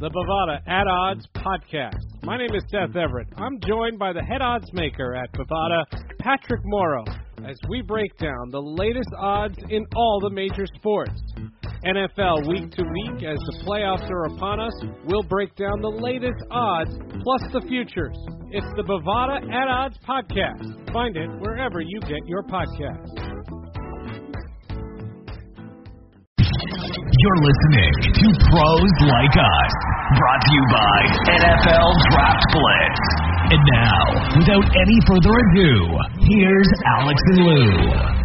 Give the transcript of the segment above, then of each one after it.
the Bovada At Odds podcast. My name is Seth Everett. I'm joined by the head odds maker at Bovada, Patrick Morrow, as we break down the latest odds in all the major sports. NFL week to week as the playoffs are upon us, we'll break down the latest odds plus the futures. It's the Bovada At Odds podcast. Find it wherever you get your podcasts. You're listening to Pros Like Us, brought to you by NFL Draft Blitz. And now, without any further ado, here's Alex and Lou.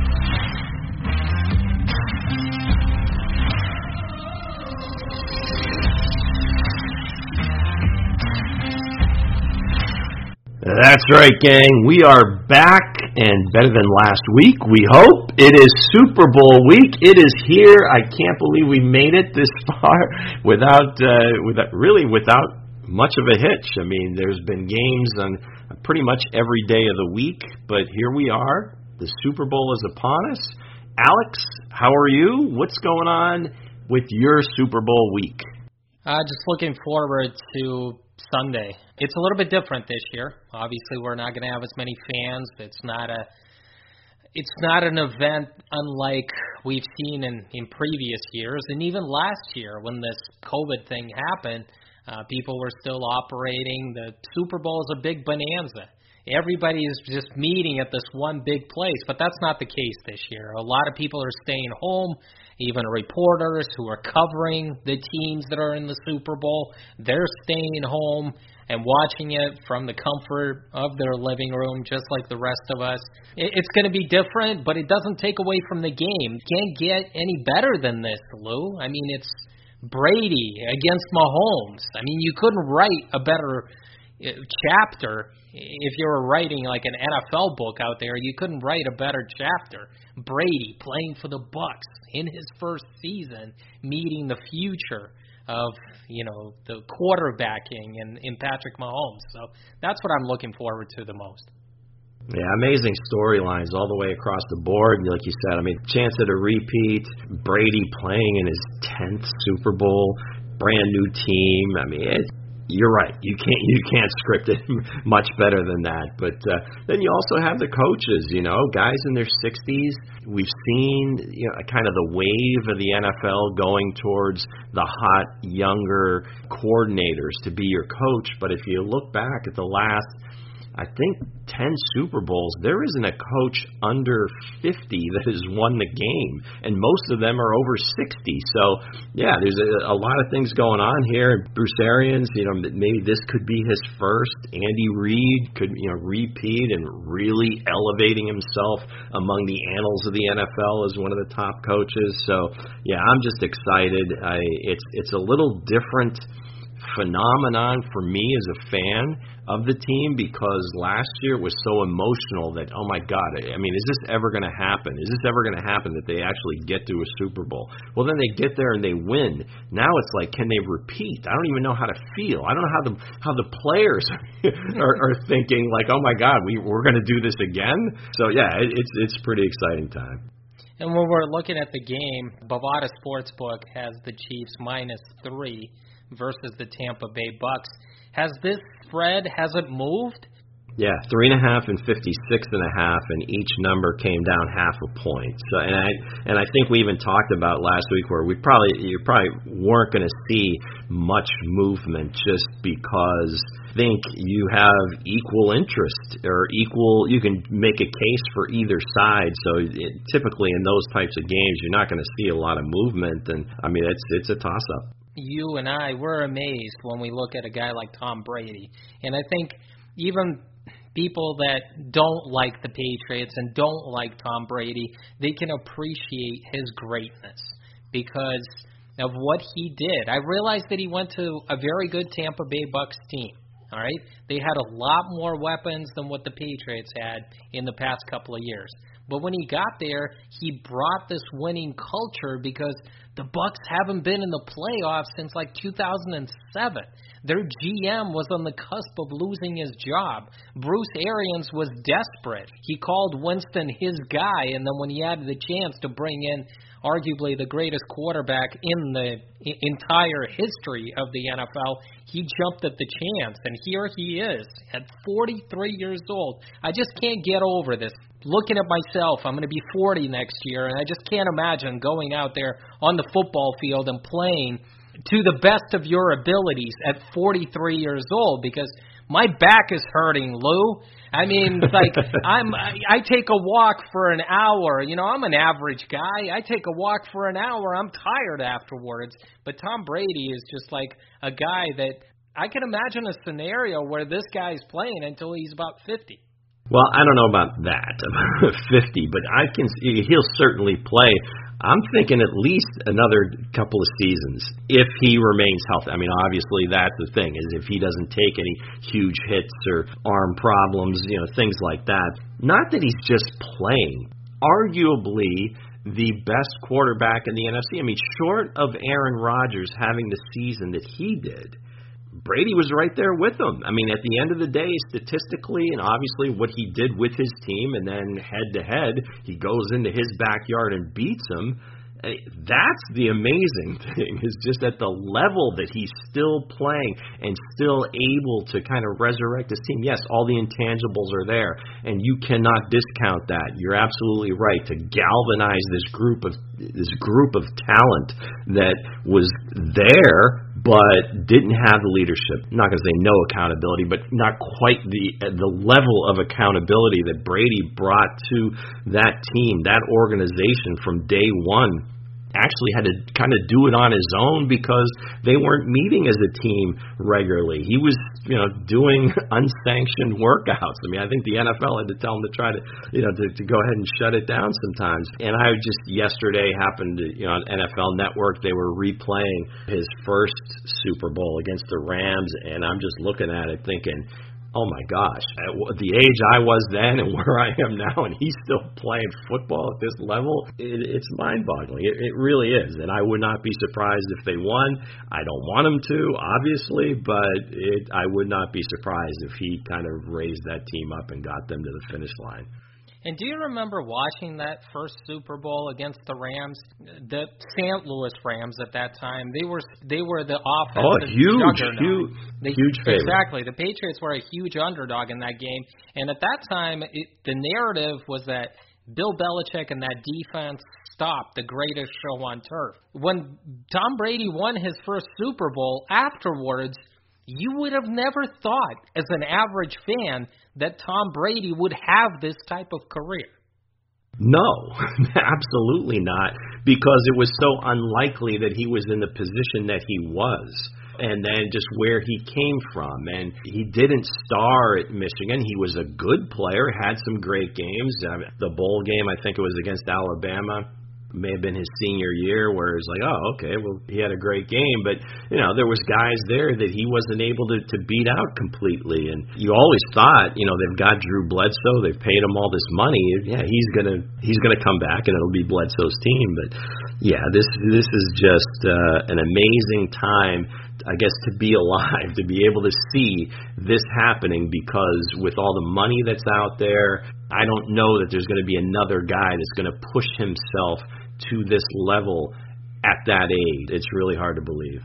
That's right, gang. We are back and better than last week, we hope. It is Super Bowl week. It is here. I can't believe we made it this far without, uh, without really without much of a hitch. I mean, there's been games on pretty much every day of the week, but here we are. The Super Bowl is upon us. Alex, how are you? What's going on with your Super Bowl week? Uh, just looking forward to Sunday. It's a little bit different this year. Obviously, we're not going to have as many fans. It's not a it's not an event unlike we've seen in in previous years and even last year when this COVID thing happened. Uh, people were still operating. The Super Bowl is a big bonanza. Everybody is just meeting at this one big place, but that's not the case this year. A lot of people are staying home even reporters who are covering the teams that are in the Super Bowl, they're staying home and watching it from the comfort of their living room, just like the rest of us. It's going to be different, but it doesn't take away from the game. Can't get any better than this, Lou. I mean, it's Brady against Mahomes. I mean, you couldn't write a better uh, chapter if you were writing like an NFL book out there, you couldn't write a better chapter. Brady playing for the Bucks in his first season, meeting the future of you know the quarterbacking in, in Patrick Mahomes. So that's what I'm looking forward to the most. Yeah, amazing storylines all the way across the board. Like you said, I mean, chance at a repeat. Brady playing in his tenth Super Bowl, brand new team. I mean, it's you're right. You can't you can't script it much better than that. But uh, then you also have the coaches. You know, guys in their 60s. We've seen you know kind of the wave of the NFL going towards the hot younger coordinators to be your coach. But if you look back at the last I think 10 Super Bowls, there isn't a coach under 50 that has won the game, and most of them are over 60. So, yeah, there's a, a lot of things going on here. Bruce Arians, you know, maybe this could be his first. Andy Reid could, you know, repeat and really elevating himself among the annals of the NFL as one of the top coaches. So, yeah, I'm just excited. I, it's it's a little different phenomenon for me as a fan of the team because last year was so emotional that oh my god I mean is this ever going to happen? Is this ever going to happen that they actually get to a Super Bowl? Well then they get there and they win. Now it's like can they repeat? I don't even know how to feel. I don't know how the how the players are, are thinking like oh my god we we're going to do this again? So yeah it, it's it's pretty exciting time. And when we're looking at the game, Bovada Sportsbook has the Chiefs minus three versus the Tampa Bay Bucks. Has this spread hasn't moved? Yeah, three and a half and fifty six and a half, and each number came down half a point. So, and I and I think we even talked about last week where we probably you probably weren't going to see much movement just because I think you have equal interest or equal. You can make a case for either side. So it, typically in those types of games, you're not going to see a lot of movement, and I mean it's it's a toss up you and I were amazed when we look at a guy like Tom Brady. And I think even people that don't like the Patriots and don't like Tom Brady, they can appreciate his greatness because of what he did. I realized that he went to a very good Tampa Bay Bucks team. All right? They had a lot more weapons than what the Patriots had in the past couple of years. But when he got there, he brought this winning culture because the Bucks haven't been in the playoffs since like 2007. Their GM was on the cusp of losing his job. Bruce Arians was desperate. He called Winston his guy, and then when he had the chance to bring in arguably the greatest quarterback in the entire history of the NFL. He jumped at the chance, and here he is at 43 years old. I just can't get over this. Looking at myself, I'm going to be 40 next year, and I just can't imagine going out there on the football field and playing to the best of your abilities at 43 years old because my back is hurting, Lou. I mean, like I'm I, take a walk for an hour. You know, I'm an average guy. I take a walk for an hour. I'm tired afterwards. But Tom Brady is just like a guy that I can imagine a scenario where this guy's playing until he's about 50. Well, I don't know about that, 50, but I can. He'll certainly play. I'm thinking at least another couple of seasons if he remains healthy. I mean, obviously that's the thing is if he doesn't take any huge hits or arm problems, you know, things like that. Not that he's just playing. Arguably the best quarterback in the NFC. I mean, short of Aaron Rodgers having the season that he did Brady was right there with them. I mean, at the end of the day, statistically and obviously what he did with his team, and then head to head, he goes into his backyard and beats them. Eh, that's the amazing thing is just at the level that he's still playing and still able to kind of resurrect his team. Yes, all the intangibles are there, and you cannot discount that. You're absolutely right to galvanize this group of this group of talent that was there but didn't have the leadership. I'm not going to say no accountability, but not quite the the level of accountability that Brady brought to that team, that organization from day one actually had to kind of do it on his own because they weren't meeting as a team regularly. He was, you know, doing unsanctioned workouts. I mean, I think the NFL had to tell him to try to, you know, to, to go ahead and shut it down sometimes. And I just yesterday happened to, you know, on NFL Network they were replaying his first Super Bowl against the Rams, and I'm just looking at it thinking oh my gosh, at the age I was then and where I am now, and he's still playing football at this level, it, it's mind boggling. It, it really is. And I would not be surprised if they won. I don't want them to, obviously, but it, I would not be surprised if he kind of raised that team up and got them to the finish line. And do you remember watching that first Super Bowl against the Rams, the St. Louis Rams at that time? They were they were the offense. Oh, huge, huge, the, huge favorite. Exactly. The Patriots were a huge underdog in that game, and at that time, it, the narrative was that Bill Belichick and that defense stopped the greatest show on turf. When Tom Brady won his first Super Bowl, afterwards you would have never thought, as an average fan, that Tom Brady would have this type of career. No, absolutely not, because it was so unlikely that he was in the position that he was. And then just where he came from. And he didn't star at Michigan. He was a good player, had some great games. Uh, the bowl game, I think it was against Alabama may have been his senior year where it's like, oh, okay, well, he had a great game, but you know, there was guys there that he wasn't able to to beat out completely, and you always thought, you know, they've got Drew Bledsoe, they've paid him all this money, yeah, he's gonna he's gonna come back and it'll be Bledsoe's team, but yeah, this this is just uh, an amazing time I guess to be alive, to be able to see this happening because with all the money that's out there, I don't know that there's going to be another guy that's going to push himself to this level at that age. It's really hard to believe.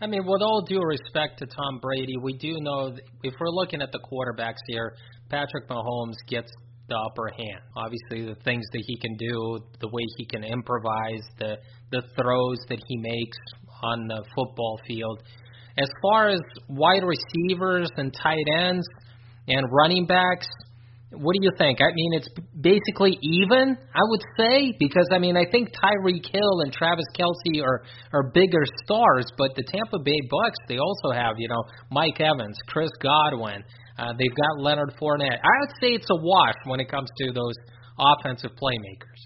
I mean, with all due respect to Tom Brady, we do know if we're looking at the quarterbacks here, Patrick Mahomes gets the upper hand. Obviously, the things that he can do, the way he can improvise, the the throws that he makes on the football field. As far as wide receivers and tight ends and running backs, what do you think? I mean, it's basically even, I would say, because I mean, I think Tyreek Hill and Travis Kelce are are bigger stars, but the Tampa Bay Bucks they also have, you know, Mike Evans, Chris Godwin. Uh, they've got Leonard Fournette. I would say it's a wash when it comes to those offensive playmakers.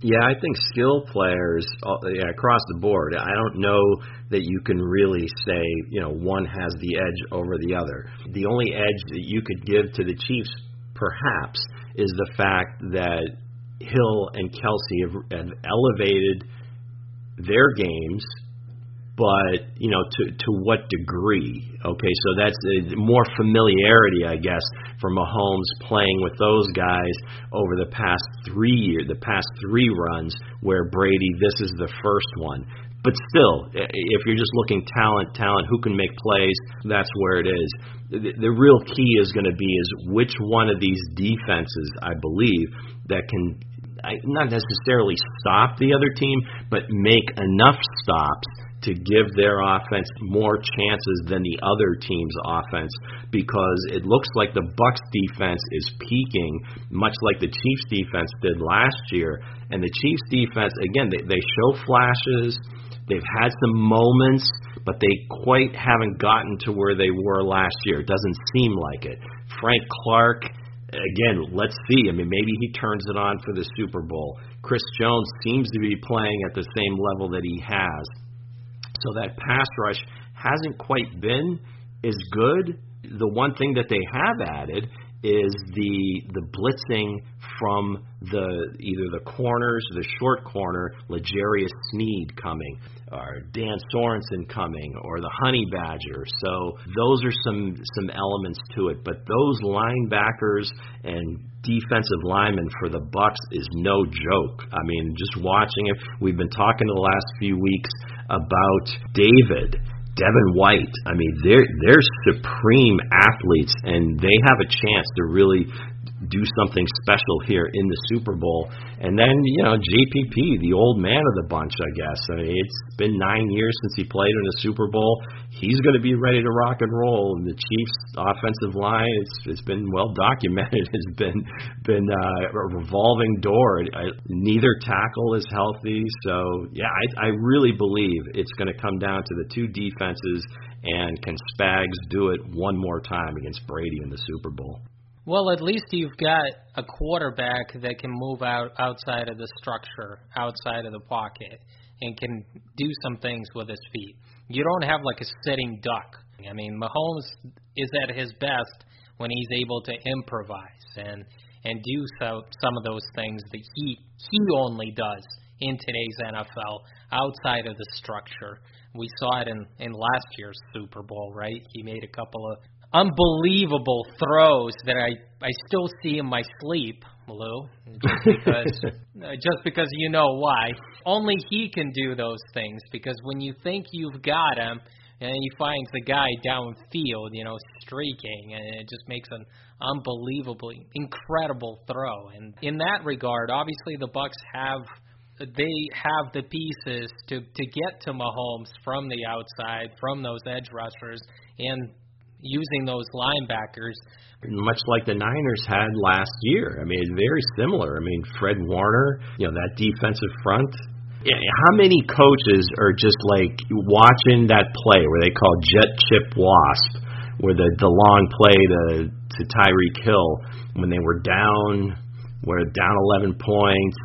Yeah, I think skill players uh, yeah, across the board. I don't know that you can really say, you know, one has the edge over the other. The only edge that you could give to the Chiefs perhaps, is the fact that Hill and Kelce have, have elevated their games but you know to to what degree? Okay so that's uh, more familiarity i guess for Mahomes playing with those guys over the past 3 year the past 3 runs where Brady this is the first one but still if you're just looking talent talent who can make plays that's where it is. The, the real key is going to be is which one of these defenses i believe that can not necessarily stop the other team, but make enough stops to give their offense more chances than the other team's offense. Because it looks like the Bucks defense is peaking much like the Chiefs defense did last year. And the Chiefs defense again they, they show flashes they've had some moments but they quite haven't gotten to where they were last year it doesn't seem like it Frank Clark again, let's see. I mean, maybe he turns it on for the Super Bowl. Chris Jones seems to be playing at the same level that he has. So that pass rush hasn't quite been as good. The one thing that they have added is the the blitzing from the either the corners, the short corner, L'Jarius Sneed coming, or Dan Sorensen coming, or the Honey Badger. So those are some some elements to it. But those linebackers and defensive linemen for the Bucks is no joke. I mean, just watching it, we've been talking the last few weeks about David Devin White. I mean, they're they're supreme athletes, and they have a chance to really do something special here in the Super Bowl. And then, you know, JPP, the old man of the bunch, I guess. I mean, it's been nine years since he played in a Super Bowl. He's going to be ready to rock and roll. And the Chiefs' offensive line, it's it's been well documented, has been been uh, a revolving door. I, neither tackle is healthy, so yeah, I, I really believe it's going to come down to the two defenses. And can Spags do it one more time against Brady in the Super Bowl? Well, at least you've got a quarterback that can move out outside of the structure, outside of the pocket, and can do some things with his feet. You don't have like a sitting duck. I mean, Mahomes is at his best when he's able to improvise and and do so some of those things that he he only does in today's NFL outside of the structure. We saw it in in last year's Super Bowl, right? He made a couple of unbelievable throws that I I still see in my sleep, Lou, just because uh, just because you know why. Only he can do those things because when you think you've got him and he finds the guy downfield, you know, streaking and it just makes an unbelievably incredible throw. And in that regard, obviously the Bucks have they have the pieces to to get to Mahomes from the outside, from those edge rushers, and using those linebackers. Much like the Niners had last year. I mean, very similar. I mean, Fred Warner, you know, that defensive front. How many coaches are just like watching that play where they call jet chip wasp, where the the long play to to Tyreek Hill when they were down, were down 11 points,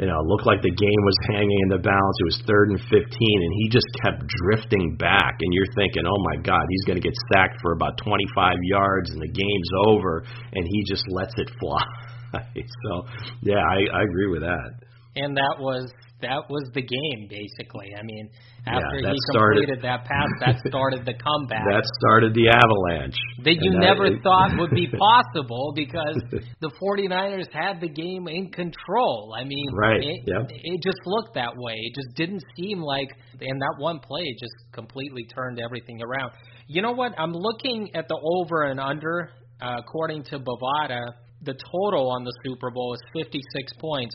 you know, looked like the game was hanging in the balance. It was third and 15, and he just kept drifting back. And you're thinking, oh my God, he's going to get sacked for about 25 yards, and the game's over, and he just lets it fly. so, yeah, I, I agree with that. And that was that was the game basically. I mean, after yeah, he completed started, that pass, that started the comeback. That started the avalanche. That you and never that, thought would be possible because the 49ers had the game in control. I mean, right. it, yep. it just looked that way. It just didn't seem like and that one play just completely turned everything around. You know what? I'm looking at the over and under uh, according to Bovada, the total on the Super Bowl is 56 points.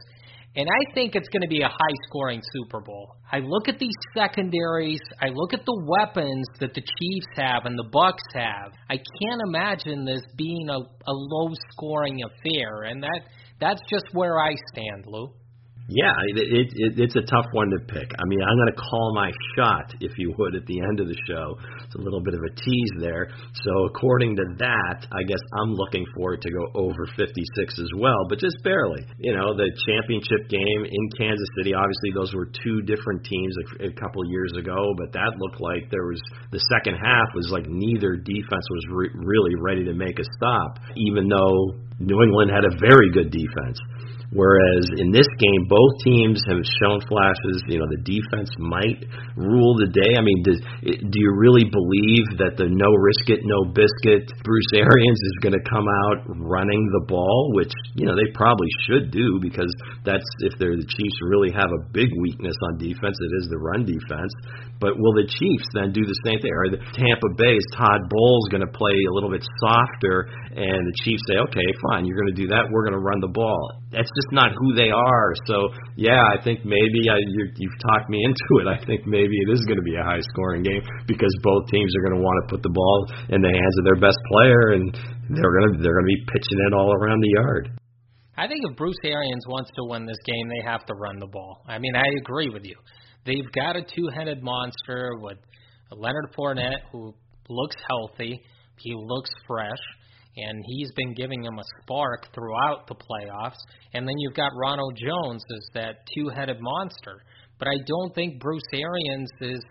And I think it's going to be a high scoring Super Bowl. I look at these secondaries, I look at the weapons that the Chiefs have and the Bucks have. I can't imagine this being a, a low scoring affair and that that's just where I stand, Lou. Yeah, it, it, it, it's a tough one to pick. I mean, I'm going to call my shot, if you would, at the end of the show. It's a little bit of a tease there. So, according to that, I guess I'm looking for it to go over 56 as well, but just barely. You know, the championship game in Kansas City, obviously, those were two different teams a, a couple years ago, but that looked like there was the second half was like neither defense was re- really ready to make a stop, even though New England had a very good defense Whereas in this game, both teams have shown flashes. You know, the defense might rule the day. I mean, does, do you really believe that the no risk it, no biscuit Bruce Arians is going to come out running the ball, which you know they probably should do because that's if they're the Chiefs really have a big weakness on defense, it is the run defense. But will the Chiefs then do the same thing? Or the Tampa Bay's Todd Bowles going to play a little bit softer, and the Chiefs say, okay, fine, you're going to do that. We're going to run the ball. That's just not who they are. So yeah, I think maybe I, you, you've talked me into it. I think maybe it is going to be a high scoring game because both teams are going to want to put the ball in the hands of their best player, and they're going to they're going to be pitching it all around the yard. I think if Bruce Arians wants to win this game, they have to run the ball. I mean, I agree with you. They've got a two-headed monster with Leonard Fournette, who looks healthy. He looks fresh, and he's been giving them a spark throughout the playoffs. And then you've got Ronald Jones as that two-headed monster. But I don't think Bruce Arians is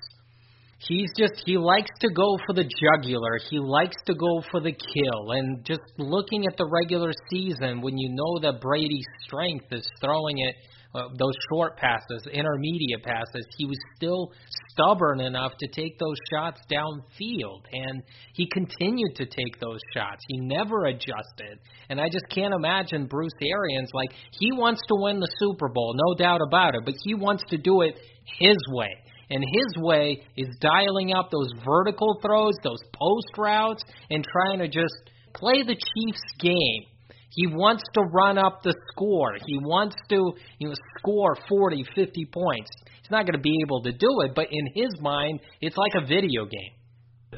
he's just he likes to go for the jugular. He likes to go for the kill. And just looking at the regular season, when you know that Brady's strength is throwing it uh, those short passes, intermediate passes, he was still stubborn enough to take those shots downfield, and he continued to take those shots. He never adjusted, and I just can't imagine Bruce Arians like he wants to win the Super Bowl, no doubt about it, but he wants to do it his way. And his way is dialing up those vertical throws, those post routes, and trying to just play the Chiefs' game. He wants to run up the score. He wants to you know, score 40, 50 points. He's not going to be able to do it, but in his mind, it's like a video game.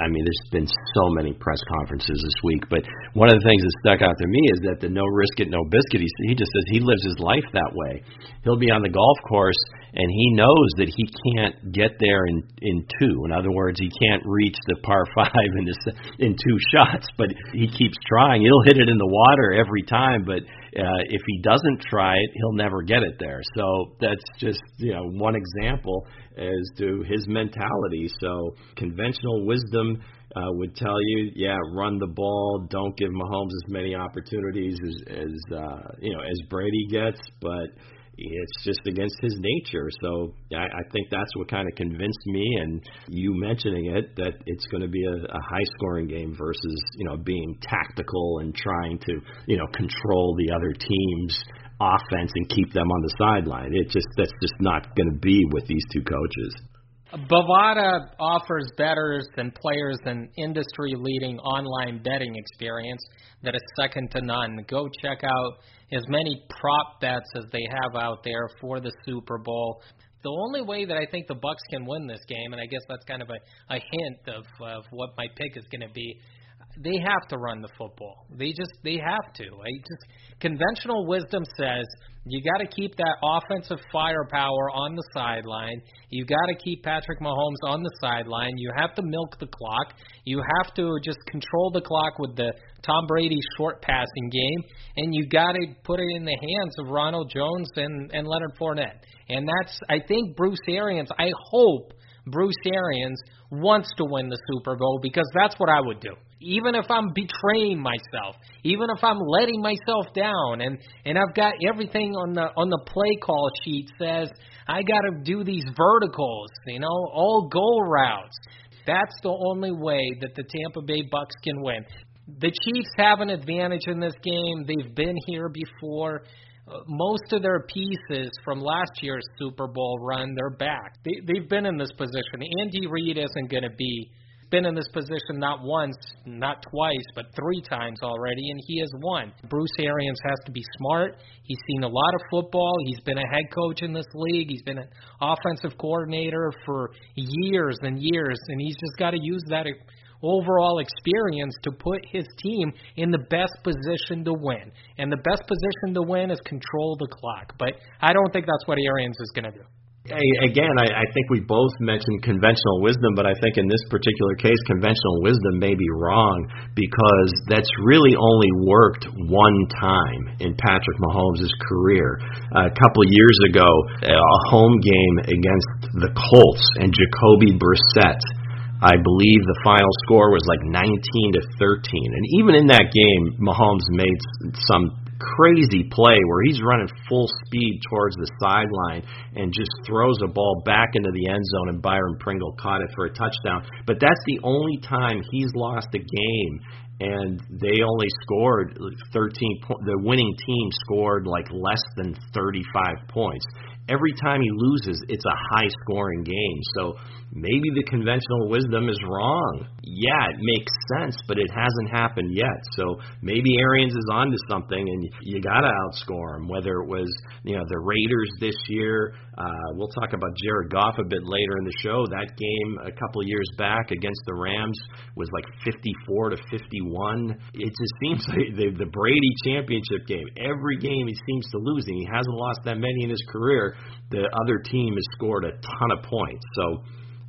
I mean, there's been so many press conferences this week, but one of the things that stuck out to me is that the no risk it, no biscuit. He, he just says he lives his life that way. He'll be on the golf course and he knows that he can't get there in in two. In other words, he can't reach the par five in this in two shots, but he keeps trying. He'll hit it in the water every time, but uh, if he doesn't try it, he'll never get it there. So that's just you know one example as to his mentality. So conventional wisdom uh, would tell you, yeah, run the ball, don't give Mahomes as many opportunities as as uh, you know as Brady gets, but it's just against his nature. So I, I think that's what kind of convinced me, and you mentioning it, that it's going to be a, a high-scoring game versus you know being tactical and trying to you know control the other team's offense and keep them on the sideline. It just that's just not going to be with these two coaches. Bovada offers bettors and players an industry leading online betting experience that is second to none. Go check out as many prop bets as they have out there for the Super Bowl. The only way that I think the Bucks can win this game, and I guess that's kind of a, a hint of, of what my pick is going to be, they have to run the football. They just they have to. I just conventional wisdom says you got to keep that offensive firepower on the sideline. You got to keep Patrick Mahomes on the sideline. You have to milk the clock. You have to just control the clock with the Tom Brady short passing game, and you got to put it in the hands of Ronald Jones and and Leonard Fournette. And that's I think Bruce Arians. I hope Bruce Arians wants to win the Super Bowl because that's what I would do. Even if I'm betraying myself, even if I'm letting myself down and and I've got everything on the on the play call sheet says I got to do these verticals, you know, all goal routes. That's the only way that the Tampa Bay Bucks can win. The Chiefs have an advantage in this game. They've been here before uh, most of their pieces from last year's Super Bowl run, they're back. They, they've been in this position. Andy Reid isn't going to be been in this position not once, not twice, but three times already, and he has won. Bruce Arians has to be smart. He's seen a lot of football. He's been a head coach in this league. He's been an offensive coordinator for years and years, and he's just got to use that overall experience to put his team in the best position to win. And the best position to win is control the clock. But I don't think that's what Arians is going to do. Again, I, I think we both mentioned conventional wisdom, but I think in this particular case, conventional wisdom may be wrong because that's really only worked one time in Patrick Mahomes' career. a couple years ago, a home game against the Colts and Jacoby Brissett I believe the final score was like 19 to 13. And even in that game, Mahomes made some crazy play where he's running full speed towards the sideline and just throws a ball back into the end zone, and Byron Pringle caught it for a touchdown. But that's the only time he's lost a game and they only scored 13 po- the winning team scored like less than 35 points every time he loses, it's a high scoring game. So maybe the conventional wisdom is wrong. Yeah, it makes sense, but it hasn't happened yet. So maybe Arians is onto something, and you got to outscore him. Whether it was you know the Raiders this year, uh, we'll talk about Jared Goff a bit later in the show. That game a couple years back against the Rams was like 54 to 51. It just seems like the, the Brady championship game. Every game he seems to lose, and he hasn't lost that many in his career the other team has scored a ton of points. So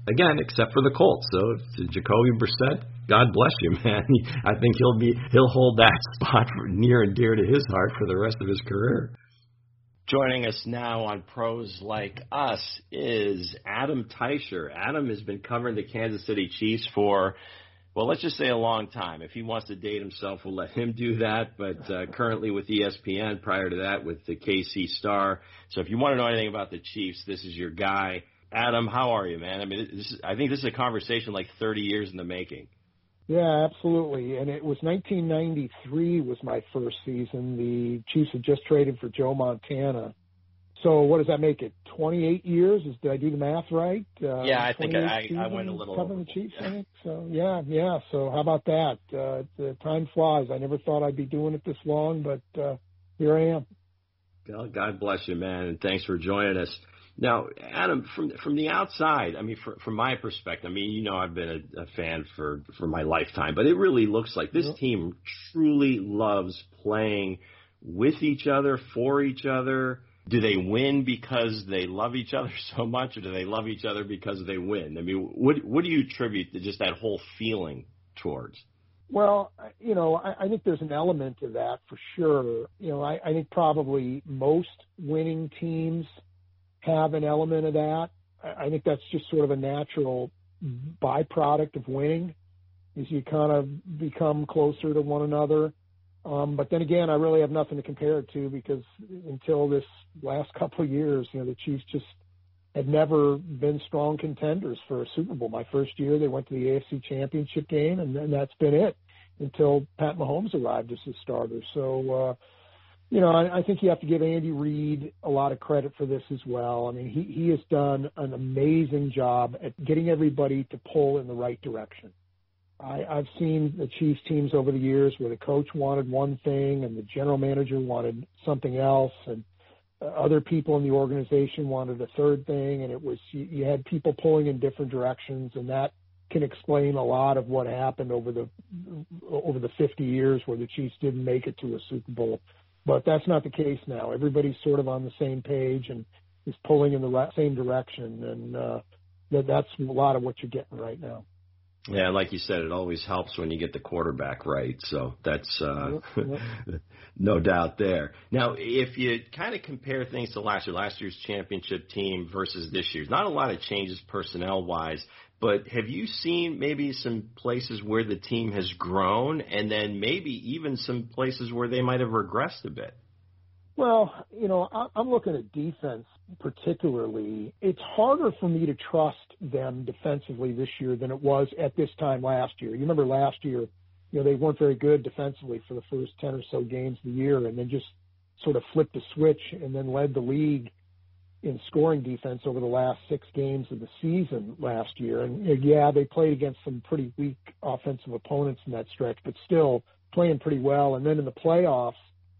again, except for the Colts. So Jacoby Brissett, God bless you, man. I think he'll be he'll hold that spot near and dear to his heart for the rest of his career. Joining us now on Pros Like Us is Adam Teicher. Adam has been covering the Kansas City Chiefs for well, let's just say a long time. If he wants to date himself, we'll let him do that. But uh, currently with ESPN, prior to that with the KC Star. So if you want to know anything about the Chiefs, this is your guy. Adam, how are you, man? I mean, this is, I think this is a conversation like 30 years in the making. Yeah, absolutely. And it was 1993 was my first season. The Chiefs had just traded for Joe Montana so what does that make it? 28 years? Is, did I do the math right? Uh, yeah, I think I, I went a little covering the Chiefs. Yeah. I think so. Yeah, yeah. So how about that? Uh, the time flies. I never thought I'd be doing it this long, but uh, here I am. God, God bless you, man, and thanks for joining us. Now, Adam, from from the outside, I mean, from, from my perspective, I mean, you know, I've been a, a fan for for my lifetime, but it really looks like this team truly loves playing with each other, for each other do they win because they love each other so much, or do they love each other because they win? I mean, what what do you attribute to just that whole feeling towards? Well, you know, I, I think there's an element of that for sure. You know, I, I think probably most winning teams have an element of that. I, think that's just sort of a natural byproduct of winning, is you kind of become closer to one another. Um, but then again, I really have nothing to compare it to because until this last couple of years, you know, the Chiefs just had never been strong contenders for a Super Bowl. My first year, they went to the AFC Championship game, and then that's been it until Pat Mahomes arrived as the starter. So, uh, you know, I, I think you have to give Andy Reid a lot of credit for this as well. I mean, he he has done an amazing job at getting everybody to pull in the right direction. I, I've seen the Chiefs teams over the years where the coach wanted one thing and the general manager wanted something else, and uh, other people in the organization wanted a third thing, and it was you, you had people pulling in different directions, and that can explain a lot of what happened over the over the 50 years where the Chiefs didn't make it to a Super Bowl. But that's not the case now. Everybody's sort of on the same page and is pulling in the same direction, and uh, that that's a lot of what you're getting right now. Yeah, like you said, it always helps when you get the quarterback right. So that's uh, no doubt there. Now, if you kind of compare things to last year, last year's championship team versus this year's, not a lot of changes personnel wise. But have you seen maybe some places where the team has grown, and then maybe even some places where they might have regressed a bit? Well, you know, I'm looking at defense particularly. It's harder for me to trust them defensively this year than it was at this time last year. You remember last year, you know, they weren't very good defensively for the first 10 or so games of the year and then just sort of flipped a switch and then led the league in scoring defense over the last six games of the season last year. And yeah, they played against some pretty weak offensive opponents in that stretch, but still playing pretty well. And then in the playoffs,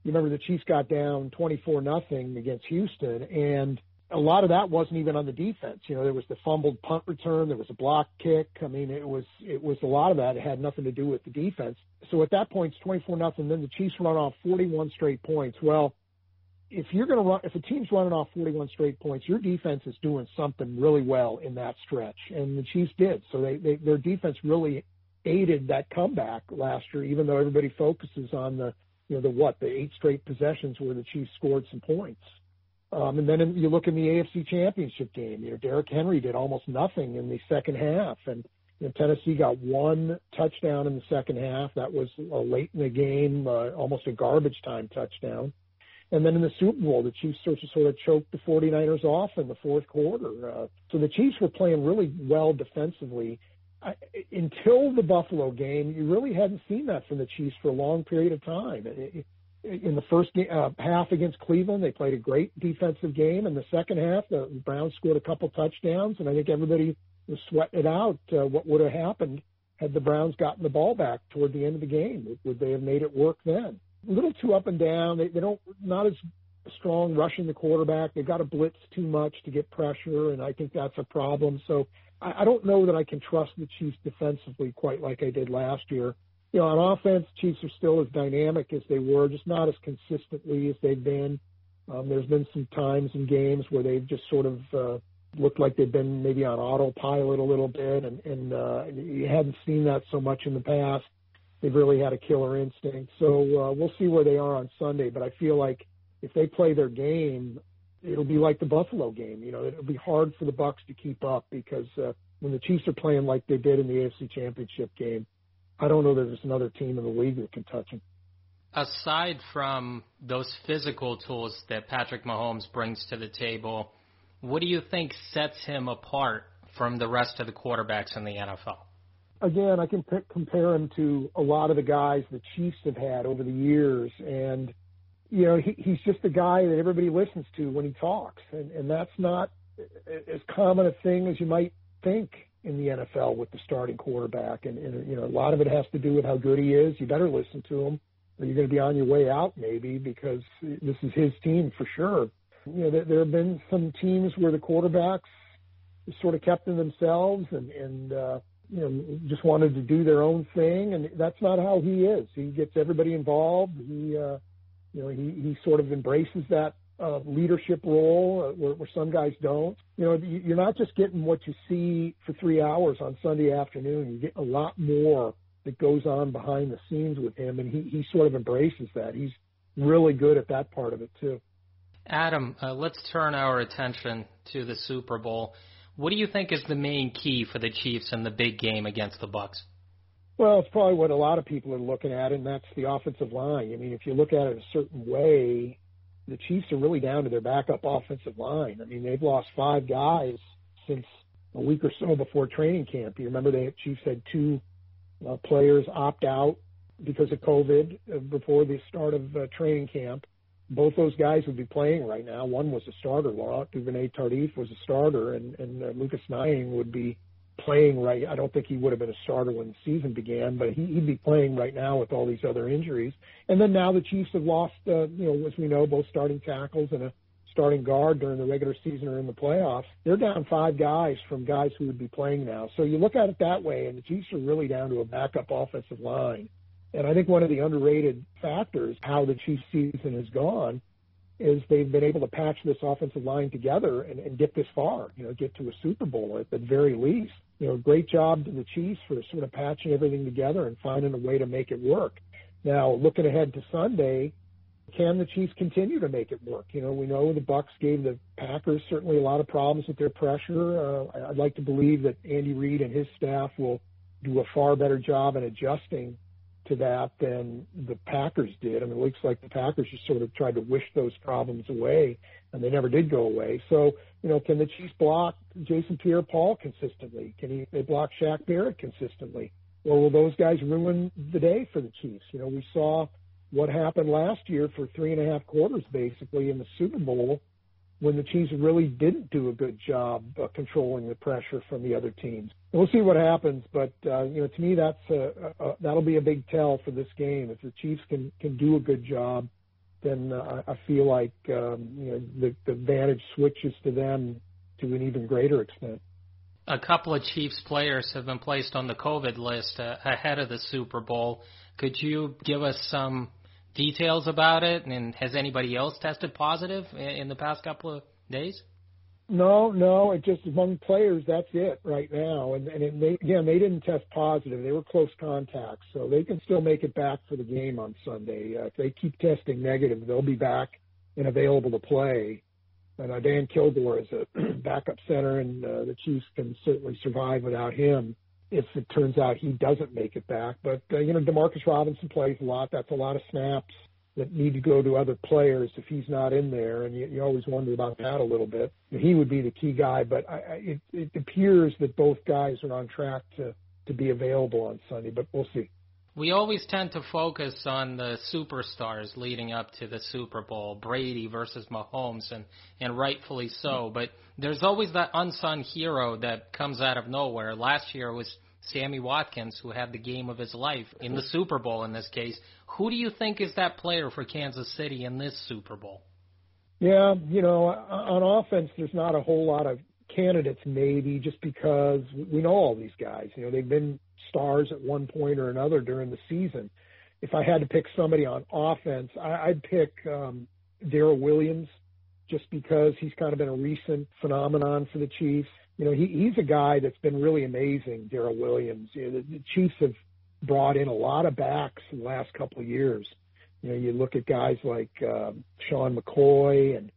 you remember the Chiefs got down 24 nothing against Houston, and a lot of that wasn't even on the defense. You know, there was the fumbled punt return, there was a block kick. I mean, it was it was a lot of that. It had nothing to do with the defense. So at that point, it's 24 nothing. Then the Chiefs run off 41 straight points. Well, if you're going to run, if a team's running off 41 straight points, your defense is doing something really well in that stretch, and the Chiefs did. So they, they their defense really aided that comeback last year, even though everybody focuses on the you know, the what, the eight straight possessions where the Chiefs scored some points. Um, and then in, you look in the AFC Championship game, you know, Derrick Henry did almost nothing in the second half, and You know, Tennessee got one touchdown in the second half. That was uh, late in the game, uh, almost a garbage time touchdown. And then in the Super Bowl, the Chiefs sort of, sort of choked the 49ers off in the fourth quarter. Uh, so the Chiefs were playing really well defensively. I, until the Buffalo game, you really hadn't seen that from the Chiefs for a long period of time. In the first game, uh, half against Cleveland, they played a great defensive game. In the second half, the Browns scored a couple touchdowns, and I think everybody was sweating it out. Uh, what would have happened had the Browns gotten the ball back toward the end of the game? Would they have made it work then? Little too up and down. They, they don't not as strong rushing the quarterback. They've got to blitz too much to get pressure, and I think that's a problem. So I, I don't know that I can trust the Chiefs defensively quite like I did last year. You know, on offense, Chiefs are still as dynamic as they were, just not as consistently as they've been. Um, there's been some times in games where they've just sort of uh, looked like they've been maybe on autopilot a little bit, and, and uh, you hadn't seen that so much in the past they've really had a killer instinct. So uh, we'll see where they are on Sunday. But I feel like if they play their game, it'll be like the Buffalo game. You know, it'll be hard for the Bucks to keep up because uh, when the Chiefs are playing like they did in the AFC Championship game, I don't know that there's another team in the league that can touch them. Aside from those physical tools that Patrick Mahomes brings to the table, what do you think sets him apart from the rest of the quarterbacks in the NFL? Again, I can p- compare him to a lot of the guys the Chiefs have had over the years, and you know he, he's just a guy that everybody listens to when he talks, and and that's not as common a thing as you might think in the NFL with the starting quarterback, and, and you know a lot of it has to do with how good he is. You better listen to him, or you're going to be on your way out maybe because this is his team for sure. You know there, there have been some teams where the quarterbacks sort of kept to themselves and and uh, you know, just wanted to do their own thing, and that's not how he is. He gets everybody involved. He, uh, you know, he he sort of embraces that uh, leadership role uh, where, where some guys don't. You know, you're not just getting what you see for three hours on Sunday afternoon. You get a lot more that goes on behind the scenes with him, and he he sort of embraces that. He's really good at that part of it too. Adam, uh, let's turn our attention to the Super Bowl. What do you think is the main key for the Chiefs in the big game against the Bucks? Well, it's probably what a lot of people are looking at, and that's the offensive line. I mean, if you look at it a certain way, the Chiefs are really down to their backup offensive line. I mean, they've lost five guys since a week or so before training camp. You remember the Chiefs had two uh, players opt out because of COVID uh, before the start of uh, training camp both those guys would be playing right now. One was a starter. Laurent Duvernay Tardif was a starter, and, and uh, Lucas Niang would be playing right. I don't think he would have been a starter when the season began, but he, he'd be playing right now with all these other injuries. And then now the Chiefs have lost, uh, you know, as we know, both starting tackles and a starting guard during the regular season or in the playoffs. They're down five guys from guys who would be playing now. So you look at it that way, and the Chiefs are really down to a backup offensive line. And I think one of the underrated factors how the Chiefs season has gone is they've been able to patch this offensive line together and, and get this far, you know, get to a Super Bowl at the very least. You know, great job to the Chiefs for sort of patching everything together and finding a way to make it work. Now, looking ahead to Sunday, can the Chiefs continue to make it work? You know, we know the Bucks gave the Packers certainly a lot of problems with their pressure. Uh, I'd like to believe that Andy Reid and his staff will do a far better job in adjusting to that than the Packers did. I mean, it looks like the Packers just sort of tried to wish those problems away, and they never did go away. So, you know, can the Chiefs block Jason Pierre-Paul consistently? Can he they block Shaq Barrett consistently? Or will those guys ruin the day for the Chiefs? You know, we saw what happened last year for three and a half quarters, basically, in the Super Bowl when the Chiefs really didn't do a good job uh, controlling the pressure from the other teams. We'll see what happens, but uh, you know, to me, that's a, a, that'll be a big tell for this game. If the Chiefs can can do a good job, then uh, I feel like um, you know the, the advantage switches to them to an even greater extent. A couple of Chiefs players have been placed on the COVID list uh, ahead of the Super Bowl. Could you give us some details about it? And has anybody else tested positive in the past couple of days? No, no. It just among players, that's it right now. And and it may, again, they didn't test positive. They were close contacts, so they can still make it back for the game on Sunday. Uh, if they keep testing negative, they'll be back and available to play. And uh, Dan Kilgore is a backup center, and uh, the Chiefs can certainly survive without him. If it turns out he doesn't make it back. But uh, you know, Demarcus Robinson plays a lot. That's a lot of snaps that need to go to other players if he's not in there, and you, you always wonder about that a little bit. He would be the key guy, but I, I, it, it appears that both guys are on track to to be available on Sunday, but we'll see. We always tend to focus on the superstars leading up to the Super Bowl, Brady versus Mahomes, and and rightfully so. But there's always that unsung hero that comes out of nowhere. Last year was Sammy Watkins, who had the game of his life in the Super Bowl. In this case, who do you think is that player for Kansas City in this Super Bowl? Yeah, you know, on offense, there's not a whole lot of candidates, maybe just because we know all these guys. You know, they've been stars at one point or another during the season. If I had to pick somebody on offense, I, I'd pick um, Darrel Williams, just because he's kind of been a recent phenomenon for the Chiefs. You know, he, he's a guy that's been really amazing, Darrel Williams. You know, the, the Chiefs have brought in a lot of backs in the last couple of years. You know, you look at guys like uh, Sean McCoy and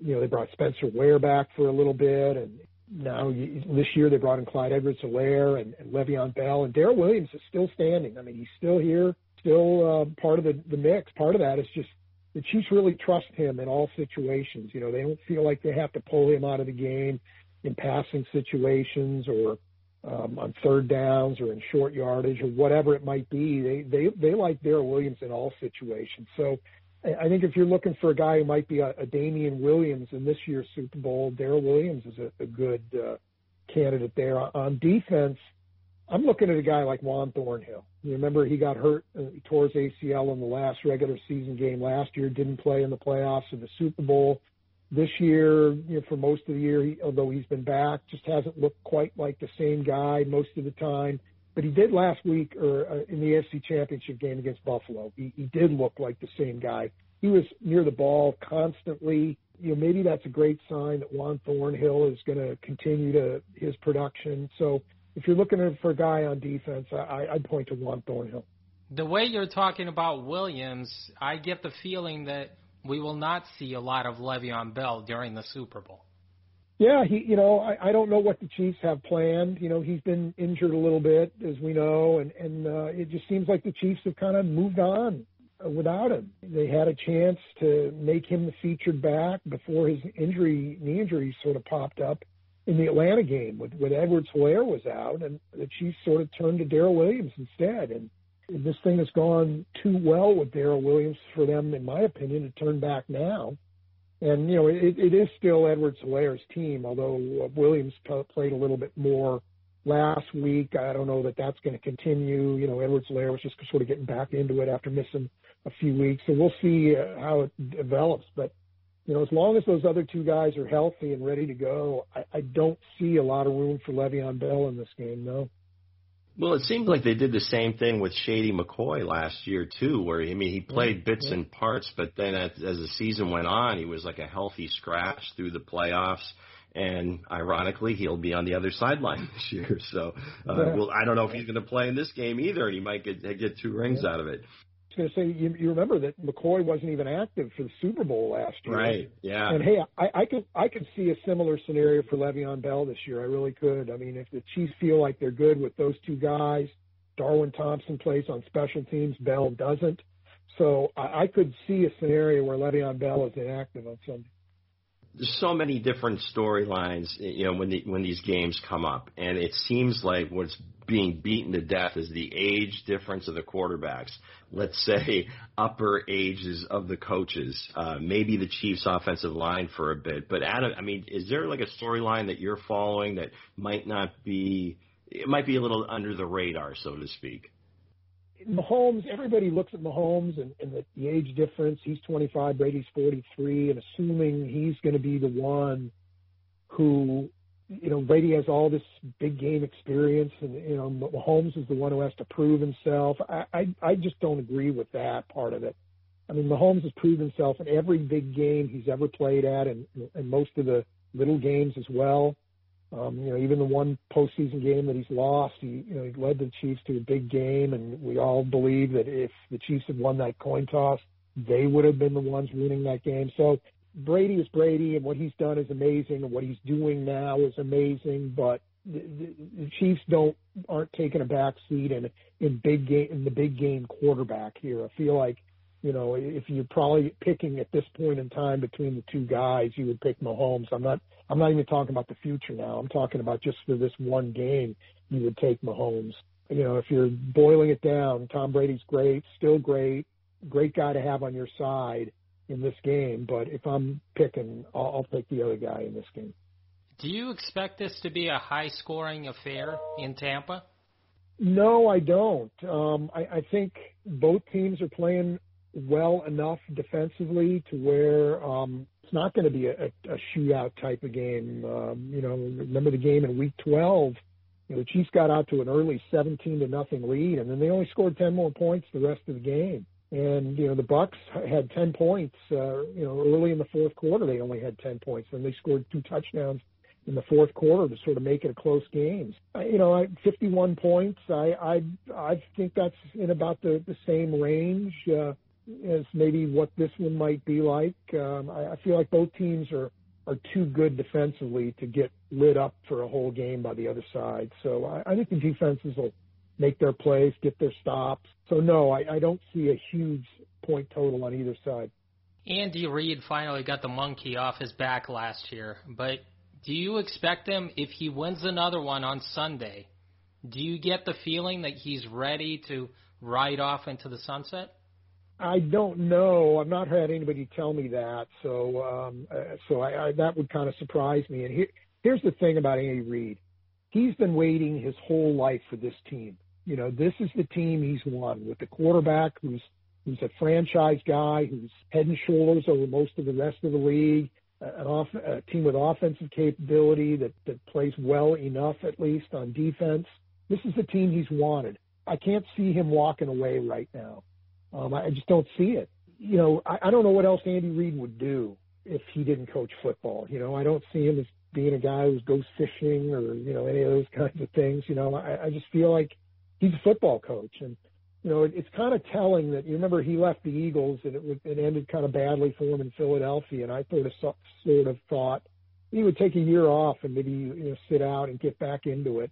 you know, they brought Spencer Ware back for a little bit, and now this year they brought in Clyde Edwards-Helaire and, and Le'Veon Bell, and Darrel Williams is still standing. I mean, he's still here, still uh, part of the, the mix. Part of that is just the Chiefs really trust him in all situations. You know, they don't feel like they have to pull him out of the game in passing situations or um, on third downs or in short yardage or whatever it might be. They they they like Darrel Williams in all situations. So I think if you're looking for a guy who might be a, a Damien Williams in this year's Super Bowl, Darrel Williams is a, a good uh, candidate there. On defense, I'm looking at a guy like Juan Thornhill. You remember he got hurt, uh, he tore his ACL in the last regular season game last year, didn't play in the playoffs of the Super Bowl. This year, you know, for most of the year, he, although he's been back, just hasn't looked quite like the same guy most of the time but he did last week or uh, in the AFC Championship game against Buffalo. He, he did look like the same guy. He was near the ball constantly. You know, maybe that's a great sign that Juan Thornhill is going to continue to his production. So if you're looking for a guy on defense, I, I'd point to Juan Thornhill. The way you're talking about Williams, I get the feeling that we will not see a lot of Le'Veon Bell during the Super Bowl. Yeah, he, you know, I, I don't know what the Chiefs have planned. You know, he's been injured a little bit, as we know, and and uh, it just seems like the Chiefs have kind of moved on without him. They had a chance to make him the featured back before his injury, knee injury, sort of popped up in the Atlanta game with with Edwards-Helaire was out, and the Chiefs sort of turned to Darrel Williams instead. And this thing has gone too well with Darrel Williams for them, in my opinion, to turn back now. And you know, it, it is still Edwards-Helaire's team, although uh, Williams played a little bit more last week. I don't know that that's going to continue. You know, Edwards-Helaire was just sort of getting back into it after missing a few weeks, so we'll see uh, how it develops. But you know, as long as those other two guys are healthy and ready to go, I, I don't see a lot of room for Le'Veon Bell in this game, no. Well, it seems like they did the same thing with Shady McCoy last year too, where I mean he played bits yeah. and parts, but then as, as the season went on, he was like a healthy scratch through the playoffs. And ironically, he'll be on the other sideline this year. So, uh, yeah. well, I don't know if he's going to play in this game either, and he might get get two rings yeah. out of it was going to say you, you remember that McCoy wasn't even active for the Super Bowl last year, right? Yeah. And hey, I, I could I could see a similar scenario for Le'Veon Bell this year. I really could. I mean, if the Chiefs feel like they're good with those two guys, Darwin Thompson plays on special teams, Bell doesn't. So I, I could see a scenario where Le'Veon Bell is inactive on Sunday there's so many different storylines, you know, when the, when these games come up, and it seems like what's being beaten to death is the age difference of the quarterbacks. Let's say upper ages of the coaches, uh, maybe the Chiefs' offensive line for a bit. But Adam, I mean, is there like a storyline that you're following that might not be, it might be a little under the radar, so to speak? Mahomes, everybody looks at Mahomes and, and the, the age difference. He's 25, Brady's 43, and assuming he's going to be the one who, you know, Brady has all this big game experience, and you know, Mahomes is the one who has to prove himself. I, I, I just don't agree with that part of it. I mean, Mahomes has proved himself in every big game he's ever played at, and, and most of the little games as well. Um, you know, even the one postseason game that he's lost, he you know he led the Chiefs to a big game, and we all believe that if the Chiefs had won that coin toss, they would have been the ones winning that game. So Brady is Brady, and what he's done is amazing, and what he's doing now is amazing. But the, the, the Chiefs don't aren't taking a back seat in in big game in the big game quarterback here. I feel like you know if you're probably picking at this point in time between the two guys, you would pick Mahomes. I'm not I'm not even talking about the future now. I'm talking about just for this one game, you would take Mahomes. You know, if you're boiling it down, Tom Brady's great, still great, great guy to have on your side in this game. But if I'm picking, I'll, I'll take the other guy in this game. Do you expect this to be a high scoring affair in Tampa? No, I don't. Um, I, I think both teams are playing well enough defensively to where um, it's not going to be a, a shootout type of game. Um, you know, remember the game in Week 12? You know, the Chiefs got out to an early 17 to nothing lead, and then they only scored 10 more points the rest of the game. And you know, the Bucs had 10 points. Uh, you know, early in the fourth quarter, they only had 10 points, and they scored two touchdowns in the fourth quarter to sort of make it a close game. You know, I, 51 points. I I I think that's in about the the same range uh, as maybe what this one might be like. Um, I, I feel like both teams are are too good defensively to get lit up for a whole game by the other side. So I, I think the defenses will make their plays, get their stops. So no, I, I don't see a huge point total on either side. Andy Reid finally got the monkey off his back last year, but do you expect him if he wins another one on Sunday? Do you get the feeling that he's ready to ride off into the sunset? I don't know. I've not had anybody tell me that, so um, uh, so I, I, that would kind of surprise me. And here, here's the thing about Andy Reid: he's been waiting his whole life for this team. You know, this is the team he's won with the quarterback who's who's a franchise guy, who's head and shoulders over most of the rest of the league an off, a team with offensive capability that, that plays well enough, at least on defense. This is the team he's wanted. I can't see him walking away right now. Um, I just don't see it. You know, I, I don't know what else Andy Reid would do if he didn't coach football. You know, I don't see him as being a guy who goes fishing or you know any of those kinds of things. You know, I, I just feel like he's a football coach, and you know, it, it's kind of telling that you remember he left the Eagles and it, it ended kind of badly for him in Philadelphia. And I sort of sort of thought he would take a year off and maybe you know sit out and get back into it.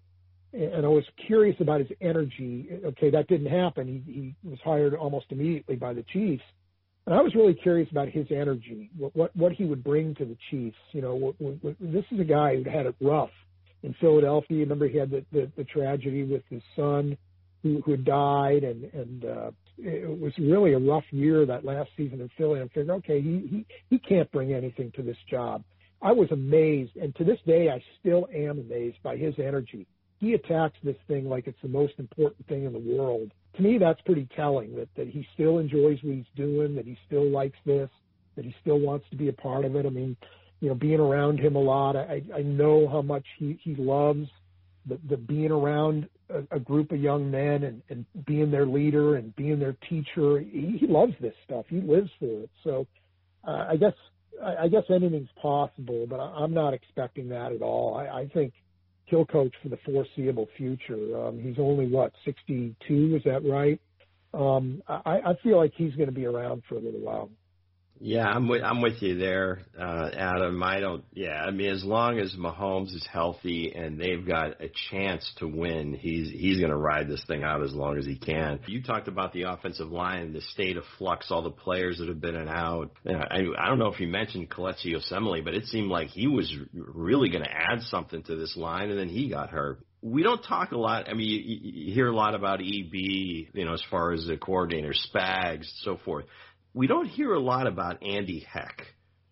And I was curious about his energy. Okay, that didn't happen. He, he was hired almost immediately by the Chiefs. And I was really curious about his energy, what what, what he would bring to the Chiefs. You know, what, what, this is a guy who had it rough in Philadelphia. Remember, he had the, the, the tragedy with his son who, who died, and and uh, it was really a rough year that last season in Philly. I'm figuring, okay, he he he can't bring anything to this job. I was amazed, and to this day, I still am amazed by his energy. He attacks this thing like it's the most important thing in the world. To me, that's pretty telling that that he still enjoys what he's doing, that he still likes this, that he still wants to be a part of it. I mean, you know, being around him a lot, I I know how much he he loves the, the being around a, a group of young men and, and being their leader and being their teacher. He, he loves this stuff. He lives for it. So uh, I guess I, I guess anything's possible, but I, I'm not expecting that at all. I, I think he'll coach for the foreseeable future. Um, he's only what 62, is that right? Um, I, I feel like he's going to be around for a little while. Yeah, I'm with I'm with you there, uh, Adam. I don't. Yeah, I mean, as long as Mahomes is healthy and they've got a chance to win, he's he's going to ride this thing out as long as he can. You talked about the offensive line, the state of flux, all the players that have been and out. I I don't know if you mentioned Kelechi Osemele, but it seemed like he was really going to add something to this line, and then he got hurt we don't talk a lot. I mean, you, you hear a lot about EB, you know, as far as the coordinator, Spags, so forth we don't hear a lot about Andy Heck,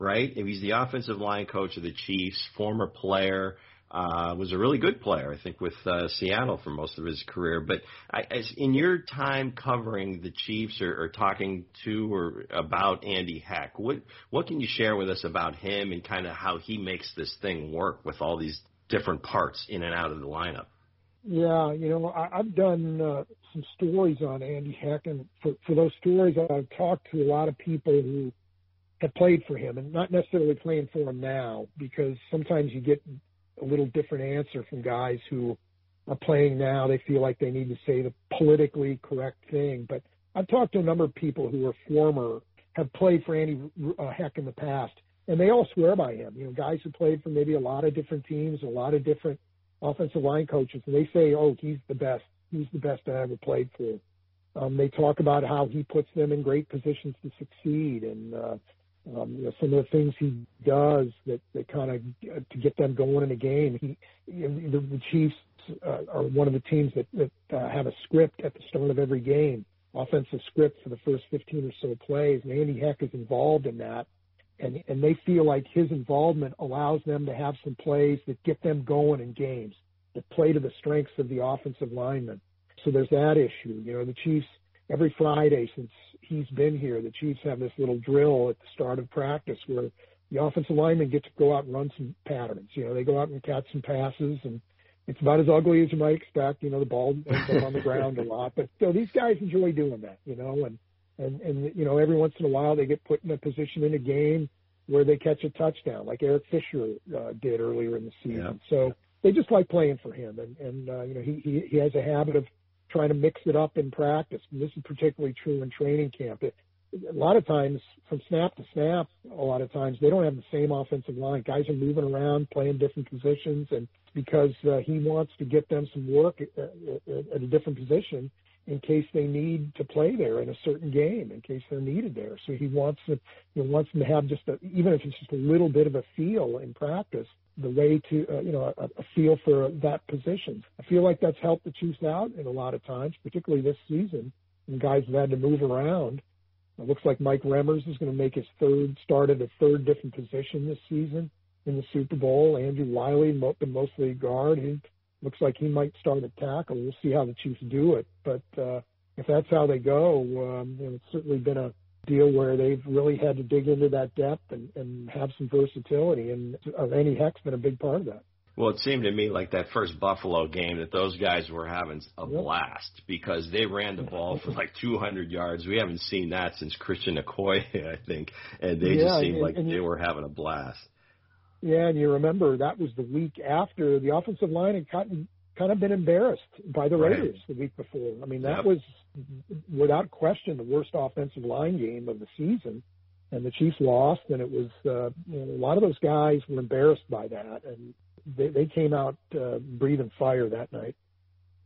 right? He's the offensive line coach of the Chiefs, former player, uh, was a really good player, I think, with uh, Seattle for most of his career. But I, as in your time covering the Chiefs or, or talking to or about Andy Heck, what what can you share with us about him and kind of how he makes this thing work with all these different parts in and out of the lineup? Yeah, you know, I, I've done uh, some stories on Andy Heck, and for, for those stories, I've talked to a lot of people who have played for him, and not necessarily playing for him now, because sometimes you get a little different answer from guys who are playing now. They feel like they need to say the politically correct thing, but I've talked to a number of people who are former, have played for Andy uh, Heck in the past, and they all swear by him. You know, guys who played for maybe a lot of different teams, a lot of different offensive line coaches, and they say, "Oh, he's the best. He's the best I ever played for." Um, they talk about how he puts them in great positions to succeed, and uh, um, you know, some of the things he does that, that kind of to get them going in a game. He, you know, the, the Chiefs uh, are one of the teams that, that uh, have a script at the start of every game, offensive script for the first 15 or so plays, and Andy Heck is involved in that. And, and they feel like his involvement allows them to have some plays that get them going in games, that play to the strengths of the offensive linemen. So there's that issue. You know, the Chiefs every Friday since he's been here, the Chiefs have this little drill at the start of practice where the offensive linemen get to go out and run some patterns. You know, they go out and catch some passes and it's about as ugly as you might expect. You know, the ball ends up on the ground a lot, but so these guys enjoy doing that. You know, and and and you know every once in a while they get put in a position in a game where they catch a touchdown, like Eric Fisher uh, did earlier in the season. Yeah. So they just like playing for him, and and uh, you know he, he he has a habit of trying to mix it up in practice. And this is particularly true in training camp. It, a lot of times, from snap to snap, a lot of times they don't have the same offensive line. Guys are moving around, playing different positions, and because uh, he wants to get them some work at, at, at a different position in case they need to play there in a certain game, in case they're needed there. So he wants to, he wants them to have just a, even if it's just a little bit of a feel in practice, the way to, uh, you know, a, a feel for that position. I feel like that's helped the Chiefs out in a lot of times, particularly this season, and guys have had to move around. It looks like Mike Remmers is going to make his third start at a third different position this season in the Super Bowl. Andrew Wylie, been mostly guard. He looks like he might start at tackle. We'll see how the Chiefs do it, but uh, if that's how they go, um, you know, it's certainly been a deal where they've really had to dig into that depth and, and have some versatility, and uh, Andy Heck's been a big part of that. Well, it seemed to me like that first Buffalo game that those guys were having a yep. blast because they ran the ball for like 200 yards. We haven't seen that since Christian Okoye, I think, and they yeah, just seemed and, like and they were having a blast. Yeah, and you remember that was the week after the offensive line had gotten kind of been embarrassed by the Raiders right. the week before. I mean, that yep. was without question the worst offensive line game of the season, and the Chiefs lost. And it was uh, you know, a lot of those guys were embarrassed by that, and they, they came out uh, breathing fire that night.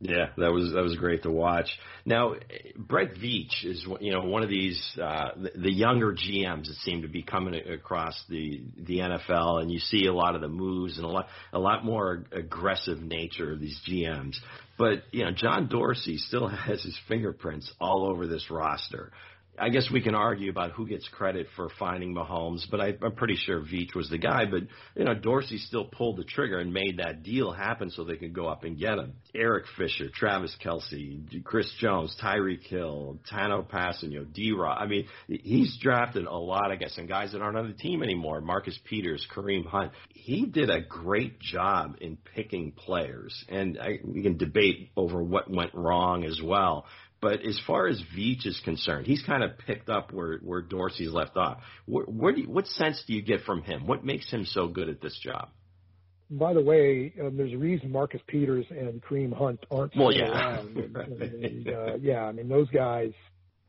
Yeah, that was that was great to watch. Now, Brett Veach is you know one of these uh, the, the younger GMs that seem to be coming across the the NFL, and you see a lot of the moves and a lot a lot more aggressive nature of these GMs. But you know, John Dorsey still has his fingerprints all over this roster. I guess we can argue about who gets credit for finding Mahomes, but I, I'm pretty sure Veach was the guy. But you know, Dorsey still pulled the trigger and made that deal happen so they could go up and get him. Eric Fisher, Travis Kelce, Chris Jones, Tyreek Hill, Tanoh Kpassagnon, D. Rob. I mean, he's drafted a lot, I guess, and guys that aren't on the team anymore. Marcus Peters, Kareem Hunt. He did a great job in picking players, and I, we can debate over what went wrong as well. But as far as Veach is concerned, he's kind of picked up where where Dorsey's left off. Where, where do you, what sense do you get from him? What makes him so good at this job? By the way, um, there's a reason Marcus Peters and Kareem Hunt aren't well, yeah. around. and, and, uh, yeah, I mean those guys.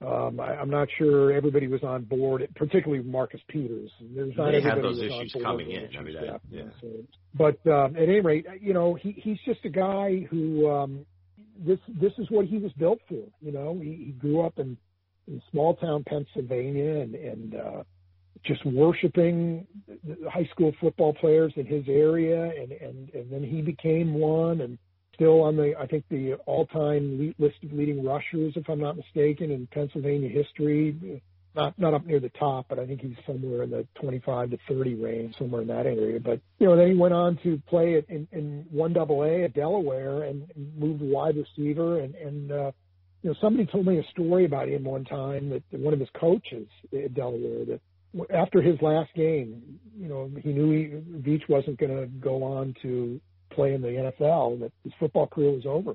Um, I, I'm not sure everybody was on board, particularly Marcus Peters. There's not they had those issues coming in. I mean, that, yeah. So, but um, at any rate, you know, he, he's just a guy who um, this this is what he was built for. You know, he, he grew up in, in small town Pennsylvania and and uh, just worshiping the high school football players in his area, and and and then he became one, and still on the I think the all time list of leading rushers, if I'm not mistaken, in Pennsylvania history not not up near the top, but I think he's somewhere in the 25 to 30 range, somewhere in that area. But you know, then he went on to play it in, in one double A at Delaware and moved wide receiver. And and uh, you know, somebody told me a story about him one time that one of his coaches at Delaware that after his last game, you know, he knew he, Veach wasn't going to go on to play in the NFL, that his football career was over.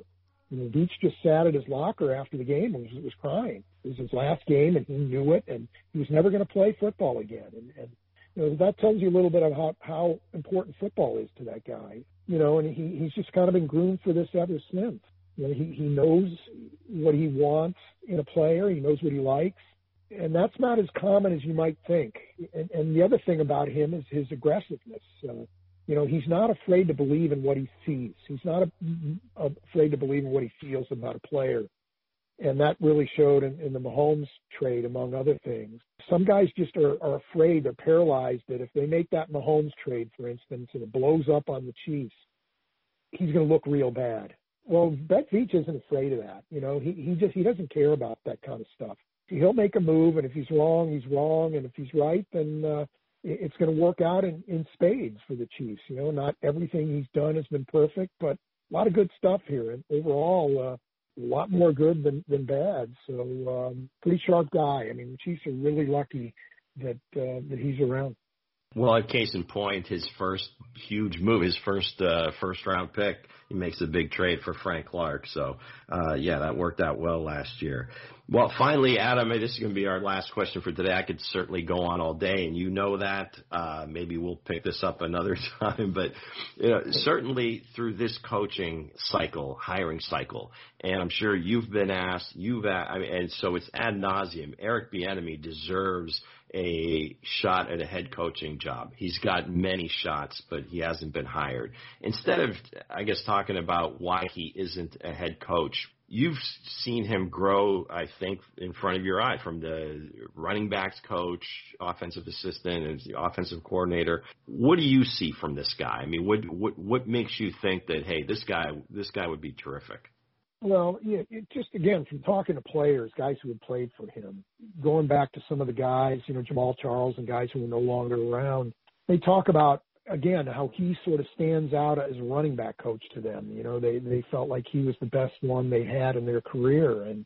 You know, just sat at his locker after the game and was, was crying. It was his last game, and he knew it, and he was never going to play football again. And, and you know, that tells you a little bit of how, how important football is to that guy. You know, and he, he's just kind of been groomed for this ever since. You know, he, he knows what he wants in a player. He knows what he likes. And that's not as common as you might think. And, and the other thing about him is his aggressiveness. Uh, you know, he's not afraid to believe in what he sees. He's not a, a, afraid to believe in what he feels about a player. And that really showed in, in the Mahomes trade, among other things. Some guys just are, are afraid, they're paralyzed that if they make that Mahomes trade, for instance, and it blows up on the Chiefs, he's going to look real bad. Well, Brett Veach isn't afraid of that. You know, he, he just, he doesn't care about that kind of stuff. He'll make a move, and if he's wrong, he's wrong. And if he's right, then, uh, it's going to work out in, in spades for the Chiefs. You know, not everything he's done has been perfect, but a lot of good stuff here. And overall, uh, a lot more good than, than bad. So, um, pretty sharp guy. I mean, the Chiefs are really lucky that, uh, that he's around. Well, case in point, his first huge move, his first uh, first round pick, he makes a big trade for Frank Clark. So, uh, yeah, that worked out well last year. Well, finally, Adam, this is going to be our last question for today. I could certainly go on all day, and you know that. Uh, maybe we'll pick this up another time, but you know, certainly through this coaching cycle, hiring cycle, and I'm sure you've been asked, you've, asked, I mean, and so it's ad nauseum. Eric Bieniemy deserves a shot at a head coaching job. He's got many shots, but he hasn't been hired. Instead of, I guess, talking about why he isn't a head coach, you've seen him grow, I think, in front of your eye from the running backs coach, offensive assistant, and the offensive coordinator. What do you see from this guy? I mean, what what what makes you think that hey, this guy this guy would be terrific? Well, yeah, it just again from talking to players, guys who had played for him, going back to some of the guys, you know, Jamaal Charles and guys who are no longer around, they talk about again how he sort of stands out as a running back coach to them. You know, they they felt like he was the best one they had in their career, and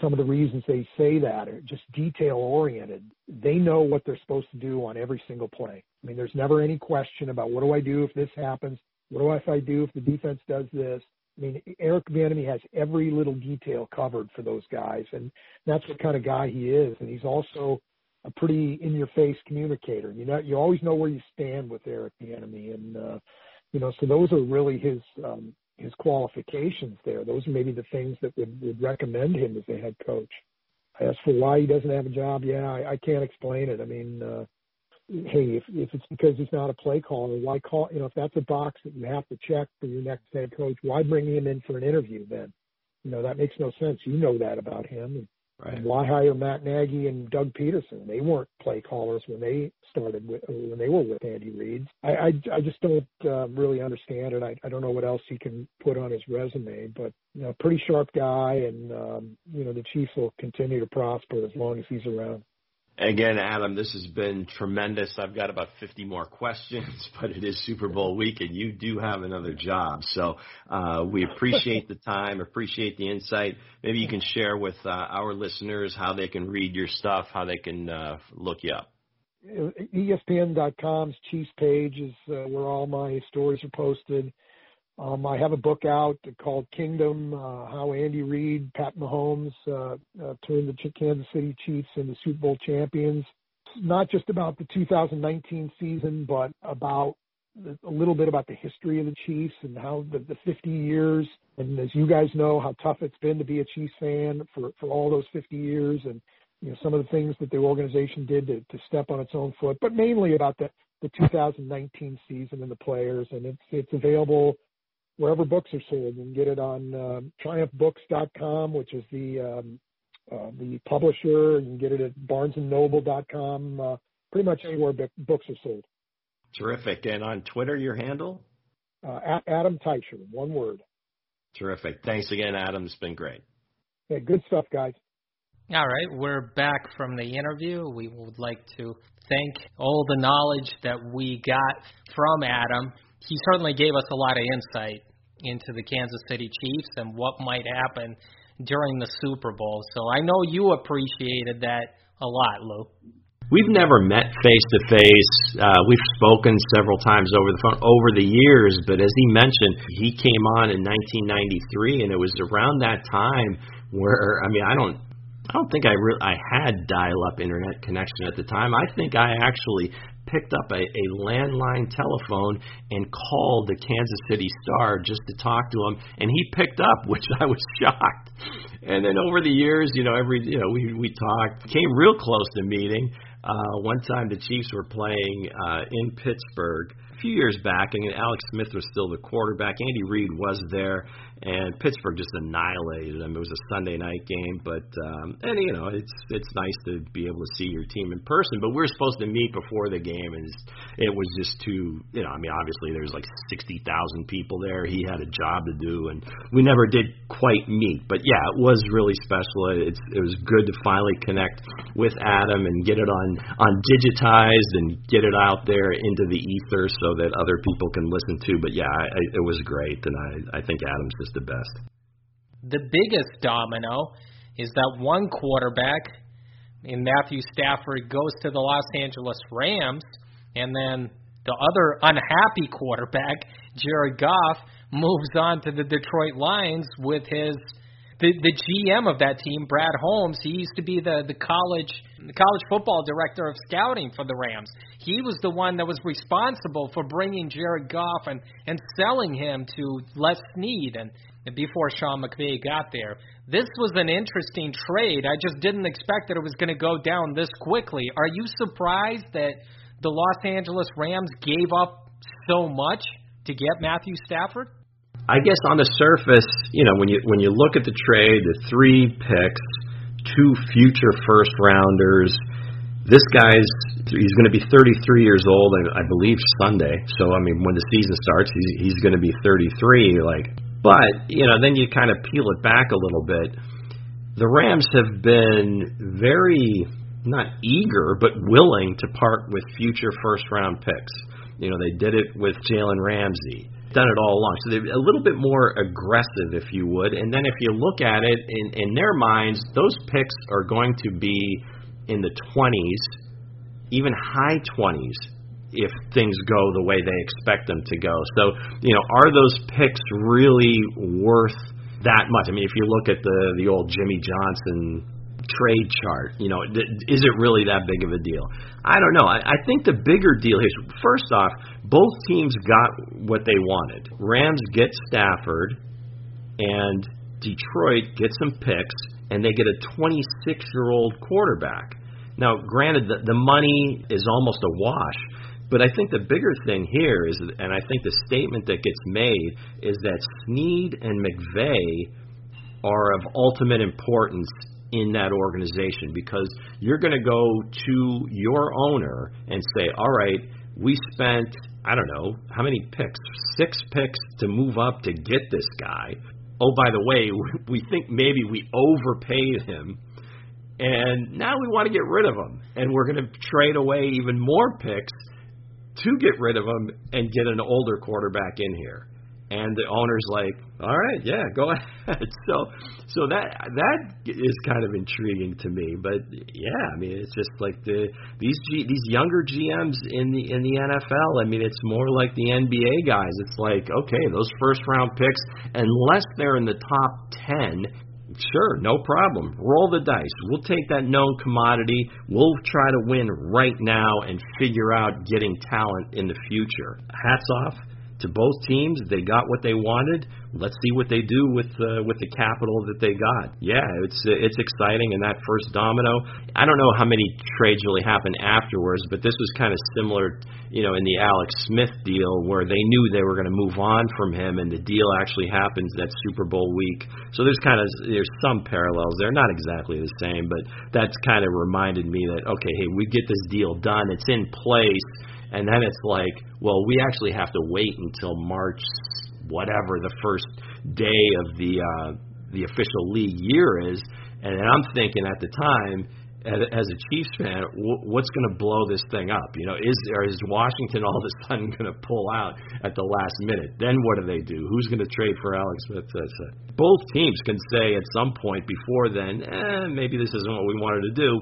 some of the reasons they say that are just detail oriented. They know what they're supposed to do on every single play. I mean, there's never any question about what do I do if this happens? What do I if I do if the defense does this? I mean, Eric Bieniemy has every little detail covered for those guys, and that's what kind of guy he is. And he's also a pretty in-your-face communicator. You know, you always know where you stand with Eric Bieniemy, and uh, you know, so those are really his um, his qualifications there. Those are maybe the things that would, would recommend him as a head coach. As for why he doesn't have a job, yeah, I, I can't explain it. I mean, uh, hey, if if it's because he's not a play caller, why call? You know, if that's a box that you have to check for your next head coach, why bring him in for an interview then? You know, that makes no sense. You know that about him. Right. And why hire Matt Nagy and Doug Pederson? They weren't play callers when they started with when they were with Andy Reid. I I, I just don't uh, really understand it. I I don't know what else he can put on his resume, but you know, pretty sharp guy, and um, you know the Chiefs will continue to prosper as long as he's around. Again, Adam, this has been tremendous. I've got about 50 more questions, but it is Super Bowl week and you do have another job. So uh, we appreciate the time, appreciate the insight. Maybe you can share with uh, our listeners how they can read your stuff, how they can uh, look you up. ESPN.com's Chiefs page is uh, where all my stories are posted. Um, I have a book out called Kingdom: uh, How Andy Reid, Pat Mahomes uh, uh, turned the Kansas City Chiefs into Super Bowl champions. Not just about the 2019 season, but about a little bit about the history of the Chiefs and how the, the 50 years, and as you guys know, how tough it's been to be a Chiefs fan for for all those 50 years, and you know some of the things that the organization did to, to step on its own foot, but mainly about the the 2019 season and the players, and it's it's available wherever books are sold. You can get it on uh, TriumphBooks.com, which is the um, uh, the publisher. You can get it at BarnesandNoble.com. Uh, pretty much anywhere books are sold. Terrific. And on Twitter, your handle? Uh, at Adam Teicher, one word. Terrific. Thanks again, Adam. It's been great. Yeah, good stuff, guys. All right, we're back from the interview. We would like to thank all the knowledge that we got from Adam he certainly gave us a lot of insight into the Kansas City Chiefs and what might happen during the Super Bowl. So I know you appreciated that a lot, Lou. We've never met face to face. We've spoken several times over the phone over the years, but as he mentioned, he came on in 1993, and it was around that time where I mean, I don't I don't think I re- I had dial-up internet connection at the time. I think I actually picked up a, a landline telephone and called the Kansas City Star just to talk to him, and he picked up, which I was shocked. And then over the years, you know, every you know we we talked, came real close to meeting. Uh, one time the Chiefs were playing uh, in Pittsburgh a few years back, and Alex Smith was still the quarterback. Andy Reid was there, and Pittsburgh just annihilated them. It was a Sunday night game, but um, and you know it's it's nice to be able to see your team in person. But we were supposed to meet before the game, and it was just too you know I mean obviously there's like sixty thousand people there. He had a job to do, and we never did quite meet. But yeah, it was really special. It's it was good to finally connect with Adam and get it on on digitized and get it out there into the ether so that other people can listen to. But yeah, I, I, it was great, and I I think Adam's just the best. The biggest domino is that one quarterback in Matthew Stafford goes to the Los Angeles Rams, and then the other unhappy quarterback, Jared Goff, moves on to the Detroit Lions with his the the GM of that team, Brad Holmes. He used to be the the college the college football director of scouting for the Rams. He was the one that was responsible for bringing Jared Goff and and selling him to Les Snead and, and before Sean McVay got there. This was an interesting trade. I just didn't expect that it was going to go down this quickly. Are you surprised that the Los Angeles Rams gave up so much to get Matthew Stafford? I guess on the surface, you know, when you when you look at the trade, the three picks, two future first rounders. This guy's he's going to be 33 years old, I, I believe Sunday. So I mean, when the season starts, he's he's going to be 33. Like, but you know, then you kind of peel it back a little bit. The Rams have been very not eager, but willing to part with future first round picks. You know, they did it with Jalen Ramsey done it all along. So they're a little bit more aggressive, if you would. And then if you look at it in, in their minds, those picks are going to be in the 20s, even high 20s, if things go the way they expect them to go. So, you know, are those picks really worth that much? I mean, if you look at the the old Jimmy Johnson trade chart. You know, is it really that big of a deal? I don't know. I, I think the bigger deal is first off, both teams got what they wanted. Rams get Stafford, and Detroit gets some picks, and they get a 26 year old quarterback. Now, granted, the, the money is almost a wash, but I think the bigger thing here is, and I think the statement that gets made is that Snead and McVay are of ultimate importance in that organization because you're going to go to your owner and say, all right, we spent, I don't know, how many picks? Six picks to move up to get this guy. Oh, by the way, we think maybe we overpaid him. And now we want to get rid of him. And we're going to trade away even more picks to get rid of him and get an older quarterback in here and the owner's like, "All right, yeah, go ahead." So, so that that is kind of intriguing to me. But yeah, I mean, it's just like the these G, these younger GMs in the in the NFL. I mean, it's more like the NBA guys. It's like, okay, those first round picks, unless they're in the top ten. Sure, no problem. Roll the dice. We'll take that known commodity. We'll try to win right now and figure out getting talent in the future. Hats off to both teams. They got what they wanted. Let's see what they do with uh, with the capital that they got. Yeah, it's it's exciting. And that first domino, I don't know how many trades really happened afterwards, but this was kind of similar, you know, in the Alex Smith deal where they knew they were going to move on from him, and the deal actually happens that Super Bowl week. So there's kind of there's some parallels. They're not exactly the same, but that's kind of reminded me that okay, hey, we get this deal done. It's in place and then it's like, well, we actually have to wait until March, whatever the first day of the uh, the official league year is. And I'm thinking at the time, as a Chiefs fan, what's going to blow this thing up? You know, is or is Washington all of a sudden going to pull out at the last minute? Then what do they do? Who's going to trade for Alex Smith? Both teams can say at some point before then, eh, maybe this isn't what we wanted to do.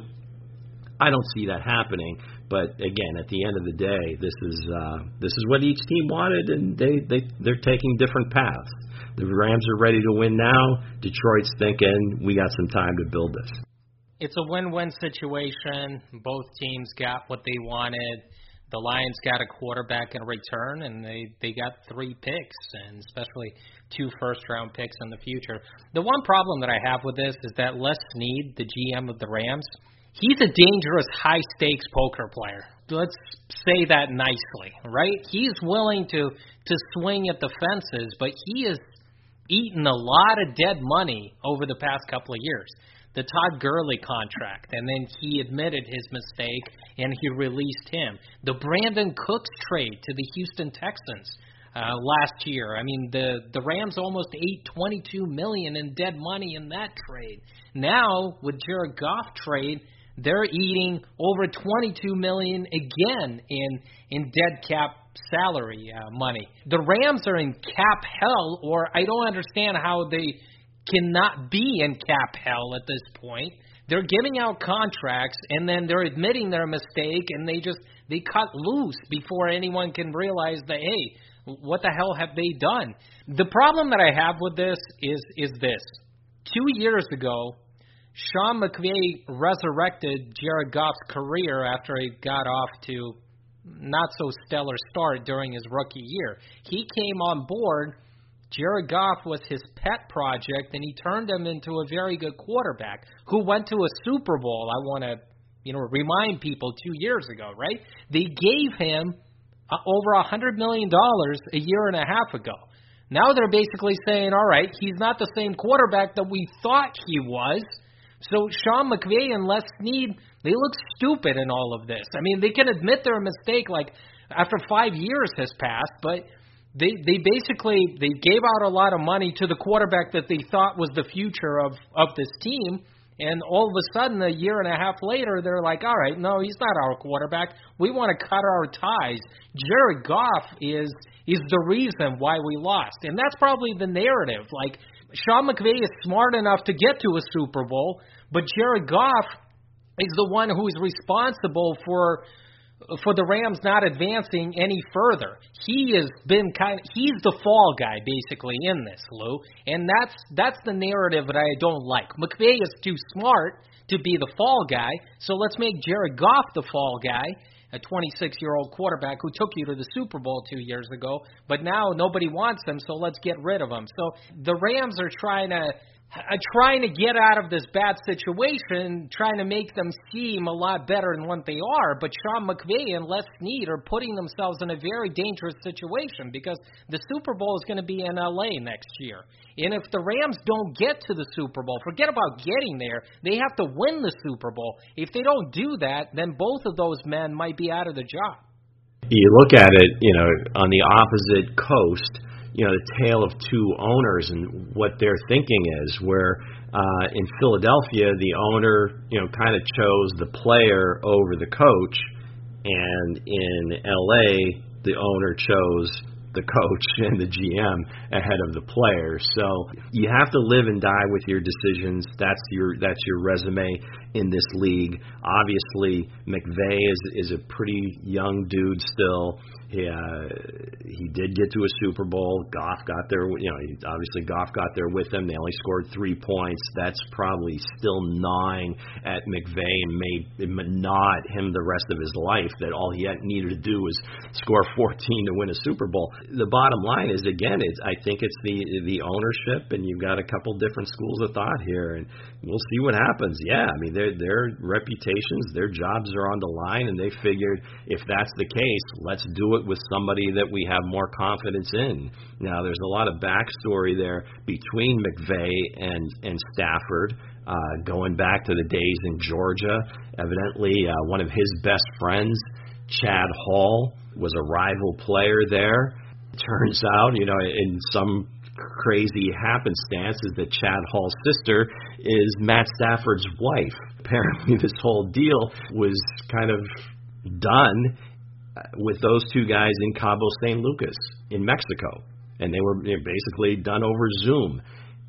I don't see that happening. But again, at the end of the day, this is uh, this is what each team wanted, and they they they're taking different paths. The Rams are ready to win now. Detroit's thinking we got some time to build this. It's a win-win situation. Both teams got what they wanted. The Lions got a quarterback in return, and they they got three picks, and especially two first-round picks in the future. The one problem that I have with this is that Les Snead, the GM of the Rams, he's a dangerous high stakes poker player. let's say that nicely, right? He's willing to to swing at the fences, but he has eaten a lot of dead money over the past couple of years. The Todd Gurley contract, and then he admitted his mistake and he released him. The Brandin Cooks trade to the Houston Texans uh, last year. I mean, the the Rams almost ate 22 million in dead money in that trade. Now with Jared Goff trade, they're eating over 22 million again in in dead cap salary uh, money. The Rams are in cap hell, or I don't understand how they cannot be in cap hell at this point. They're giving out contracts and then they're admitting their mistake and they just they cut loose before anyone can realize that hey, what the hell have they done? The problem that I have with this is is this. 2 years ago, Sean McVay resurrected Jared Goff's career after he got off to not so stellar start during his rookie year. He came on board. Jared Goff was his pet project, and he turned him into a very good quarterback who went to a Super Bowl. I want to, you know, remind people two years ago, right? They gave him uh, over a hundred million dollars a year and a half ago. Now they're basically saying, all right, he's not the same quarterback that we thought he was. So Sean McVay and Les Snead, they look stupid in all of this. I mean, they can admit their a mistake like after five years has passed, but they they basically they gave out a lot of money to the quarterback that they thought was the future of of this team. And all of a sudden, a year and a half later, they're like, all right, no, he's not our quarterback. We want to cut our ties. Jared Goff is is the reason why we lost. And that's probably the narrative. Like, Sean McVay is smart enough to get to a Super Bowl, but Jared Goff is the one who is responsible for for the Rams not advancing any further. He has been kind of, he's the fall guy basically in this, Lou. And that's that's the narrative that I don't like. McVay is too smart to be the fall guy, so let's make Jared Goff the fall guy a 26 year old quarterback who took you to the Super Bowl two years ago, but now nobody wants him, so let's get rid of him. So the Rams are trying to Uh, trying to get out of this bad situation, trying to make them seem a lot better than what they are. But Sean McVay and Les Snead are putting themselves in a very dangerous situation because the Super Bowl is going to be in LA next year. And if the Rams don't get to the Super Bowl, forget about getting there, they have to win the Super Bowl. If they don't do that, then both of those men might be out of the job. You look at it, you know, on the opposite coast you know the tale of two owners and what their thinking is. Where uh, in Philadelphia, the owner you know kind of chose the player over the coach, and in LA, the owner chose the coach and the GM ahead of the player. So you have to live and die with your decisions. That's your that's your resume in this league. Obviously, McVay is is a pretty young dude still. He uh, he did get to a Super Bowl. Goff got there. You know, obviously Goff got there with him. They only scored three points. That's probably still gnawing at McVay and made not him the rest of his life. That all he had needed to do was score 14 to win a Super Bowl. The bottom line is again, it's I think it's the the ownership, and you've got a couple different schools of thought here, and we'll see what happens. Yeah, I mean their their reputations, their jobs are on the line, and they figured if that's the case, let's do it with somebody that we have more confidence in. Now, there's a lot of backstory there between McVay and and Stafford, uh, going back to the days in Georgia. Evidently, uh, one of his best friends, Chad Hall, was a rival player there. Turns out, you know, in some crazy happenstance is that Chad Hall's sister is Matt Stafford's wife. Apparently, this whole deal was kind of done with those two guys in Cabo San Lucas in Mexico, and they were basically done over Zoom.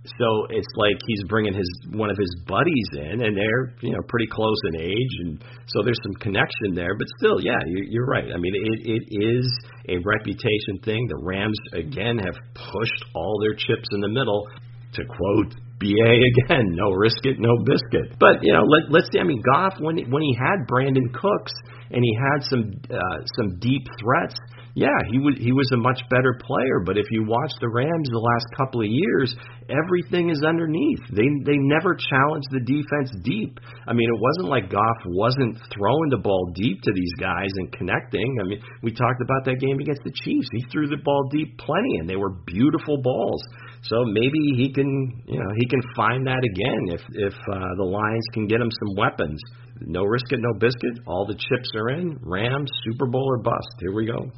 So it's like he's bringing his one of his buddies in, and they're you know pretty close in age, and so there's some connection there. But still, yeah, you, you're right. I mean, it, it is a reputation thing. The Rams again have pushed all their chips in the middle. To quote BA again, no risk it, no biscuit. But you know, let, let's see. I mean, Goff when when he had Brandin Cooks and he had some uh, some deep threats yeah, he was he was a much better player. But if you watch the Rams the last couple of years, everything is underneath. They they never challenged the defense deep. I mean, it wasn't like Goff wasn't throwing the ball deep to these guys and connecting. I mean, we talked about that game against the Chiefs. He threw the ball deep plenty, and they were beautiful balls. So maybe he can, you know, he can find that again if if uh, the Lions can get him some weapons. No risk it, no biscuit. All the chips are in. Rams, Super Bowl or bust. Here we go.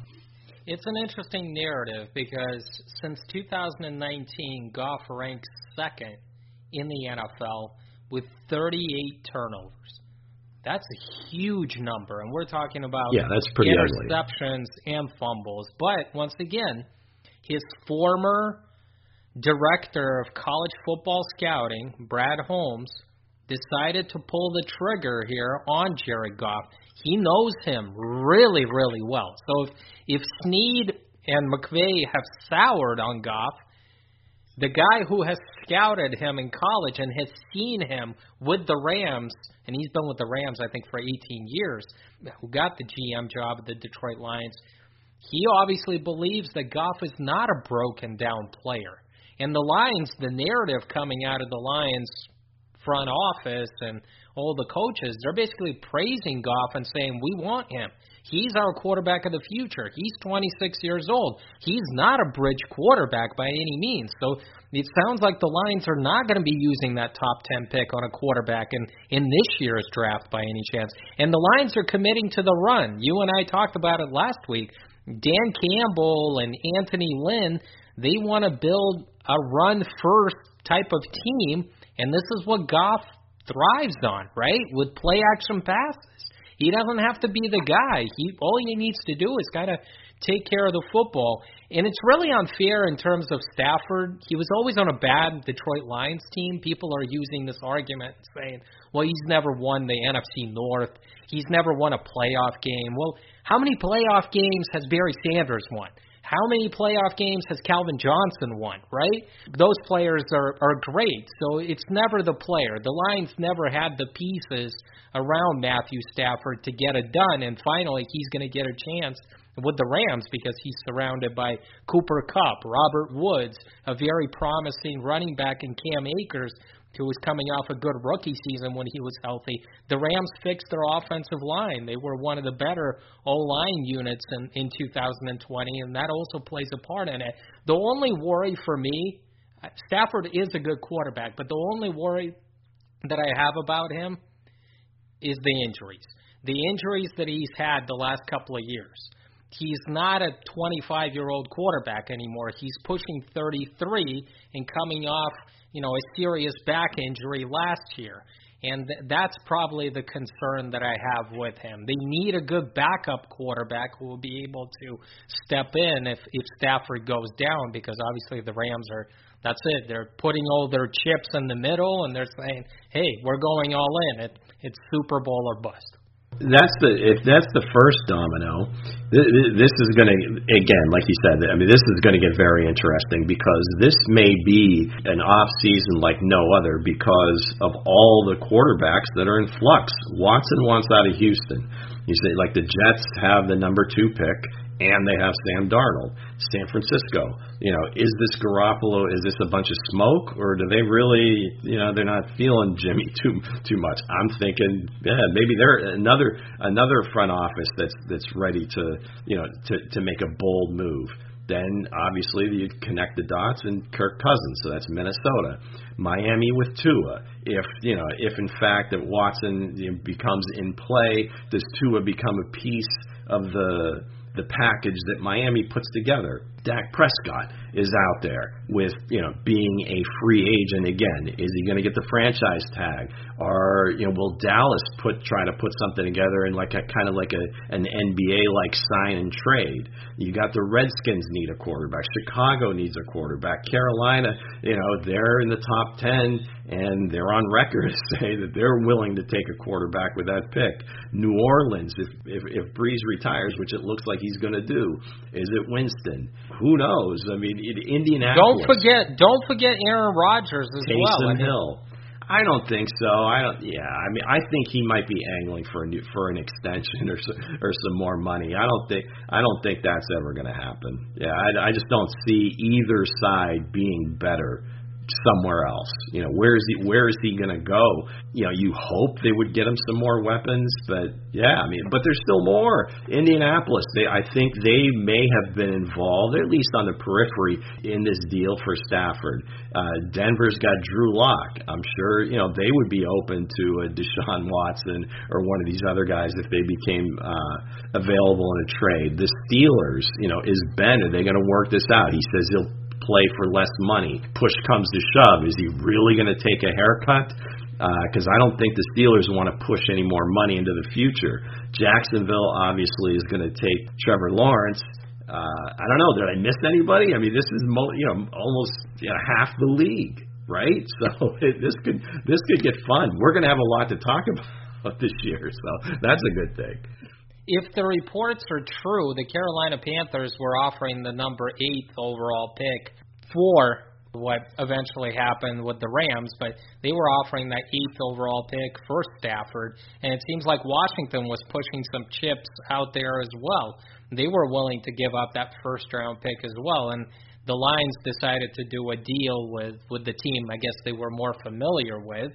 It's an interesting narrative because since 2019, Goff ranks second in the NFL with 38 turnovers. That's a huge number, and we're talking about yeah, that's pretty interceptions ugly. and fumbles. But once again, his former director of college football scouting, Brad Holmes, decided to pull the trigger here on Jared Goff. He knows him really, really well. So if, if Snead and McVay have soured on Goff, the guy who has scouted him in college and has seen him with the Rams, and he's been with the Rams, I think, for 18 years, who got the GM job at the Detroit Lions, he obviously believes that Goff is not a broken down player. And the Lions, the narrative coming out of the Lions front office and all the coaches, they're basically praising Goff and saying, We want him. He's our quarterback of the future. He's 26 years old. He's not a bridge quarterback by any means. So it sounds like the Lions are not going to be using that top 10 pick on a quarterback in, in this year's draft by any chance. And the Lions are committing to the run. You and I talked about it last week. Dan Campbell and Anthony Lynn, they want to build a run first type of team, and this is what Goff thrives on, right? With play action passes. He doesn't have to be the guy. He all he needs to do is kind of take care of the football. And it's really unfair in terms of Stafford. He was always on a bad Detroit Lions team. People are using this argument saying, well, he's never won the NFC North. He's never won a playoff game. Well, how many playoff games has Barry Sanders won? How many playoff games has Calvin Johnson won, right? Those players are, are great. So it's never the player. The Lions never had the pieces around Matthew Stafford to get it done. And finally, he's going to get a chance with the Rams because he's surrounded by Cooper Kupp, Robert Woods, a very promising running back in Cam Akers who was coming off a good rookie season when he was healthy. The Rams fixed their offensive line. They were one of the better O line units in, in 2020, and that also plays a part in it. The only worry for me, Stafford is a good quarterback, but the only worry that I have about him is the injuries. The injuries that he's had the last couple of years. He's not a 25 year old quarterback anymore. He's pushing 33 and coming off you know, a serious back injury last year. And th- that's probably the concern that I have with him. They need a good backup quarterback who will be able to step in if if Stafford goes down because obviously the Rams are that's it. They're putting all their chips in the middle and they're saying, "Hey, we're going all in. It it's Super Bowl or bust." That's the if that's the first domino this is going to again like you said i mean this is going to get very interesting because this may be an off season like no other because of all the quarterbacks that are in flux. Watson wants out of houston. You say like the jets have the number two pick and they have Sam Darnold. San Francisco, you know, is this Garoppolo? Is this a bunch of smoke, or do they really, you know, they're not feeling Jimmy too too much? I'm thinking, yeah, maybe they're another another front office that's that's ready to, you know, to to make a bold move. Then obviously you connect the dots and Kirk Cousins, so that's Minnesota. Miami with Tua. If you know, if in fact that Watson becomes in play, does Tua become a piece of the the package that Miami puts together. Dak Prescott is out there with, you know, being a free agent again. Is he going to get the franchise tag? Or, you know, will Dallas put try to put something together in like a kind of like a an NBA like sign and trade? You got the Redskins need a quarterback. Chicago needs a quarterback. Carolina, you know, they're in the top 10 and they're on record to say that they're willing to take a quarterback with that pick. New Orleans, if if, if Brees retires, which it looks like he's going to do, is it Winston? Who knows? I mean, Indianapolis. Don't forget, don't forget Aaron Rodgers as Taysom well. Hill. I don't think so. I don't. Yeah, I mean, I think he might be angling for a new, for an extension or or some more money. I don't think I don't think that's ever going to happen. Yeah, I, I just don't see either side being better somewhere else. You know, where is he? Where is he going to go? You know, you hope they would get him some more weapons, but yeah, I mean, but there's still more. Indianapolis, they, I think they may have been involved, at least on the periphery, in this deal for Stafford. Uh, Denver's got Drew Lock. I'm sure you know they would be open to a Deshaun Watson or one of these other guys if they became uh, available in a trade. The Steelers, you know, is Ben? Are they going to work this out? He says he'll play for less money. Push comes to shove. Is he really going to take a haircut? Because uh, I don't think the Steelers want to push any more money into the future. Jacksonville obviously is going to take Trevor Lawrence. Uh, I don't know. Did I miss anybody? I mean, this is mo- you know almost you know, half the league, right? So it, this could this could get fun. We're going to have a lot to talk about this year, so that's a good thing if the reports are true, the Carolina Panthers were offering the number eighth overall pick for what eventually happened with the Rams, but they were offering that eighth overall pick for Stafford, and it seems like Washington was pushing some chips out there as well. They were willing to give up that first round pick as well, and the Lions decided to do a deal with with the team. I guess they were more familiar with,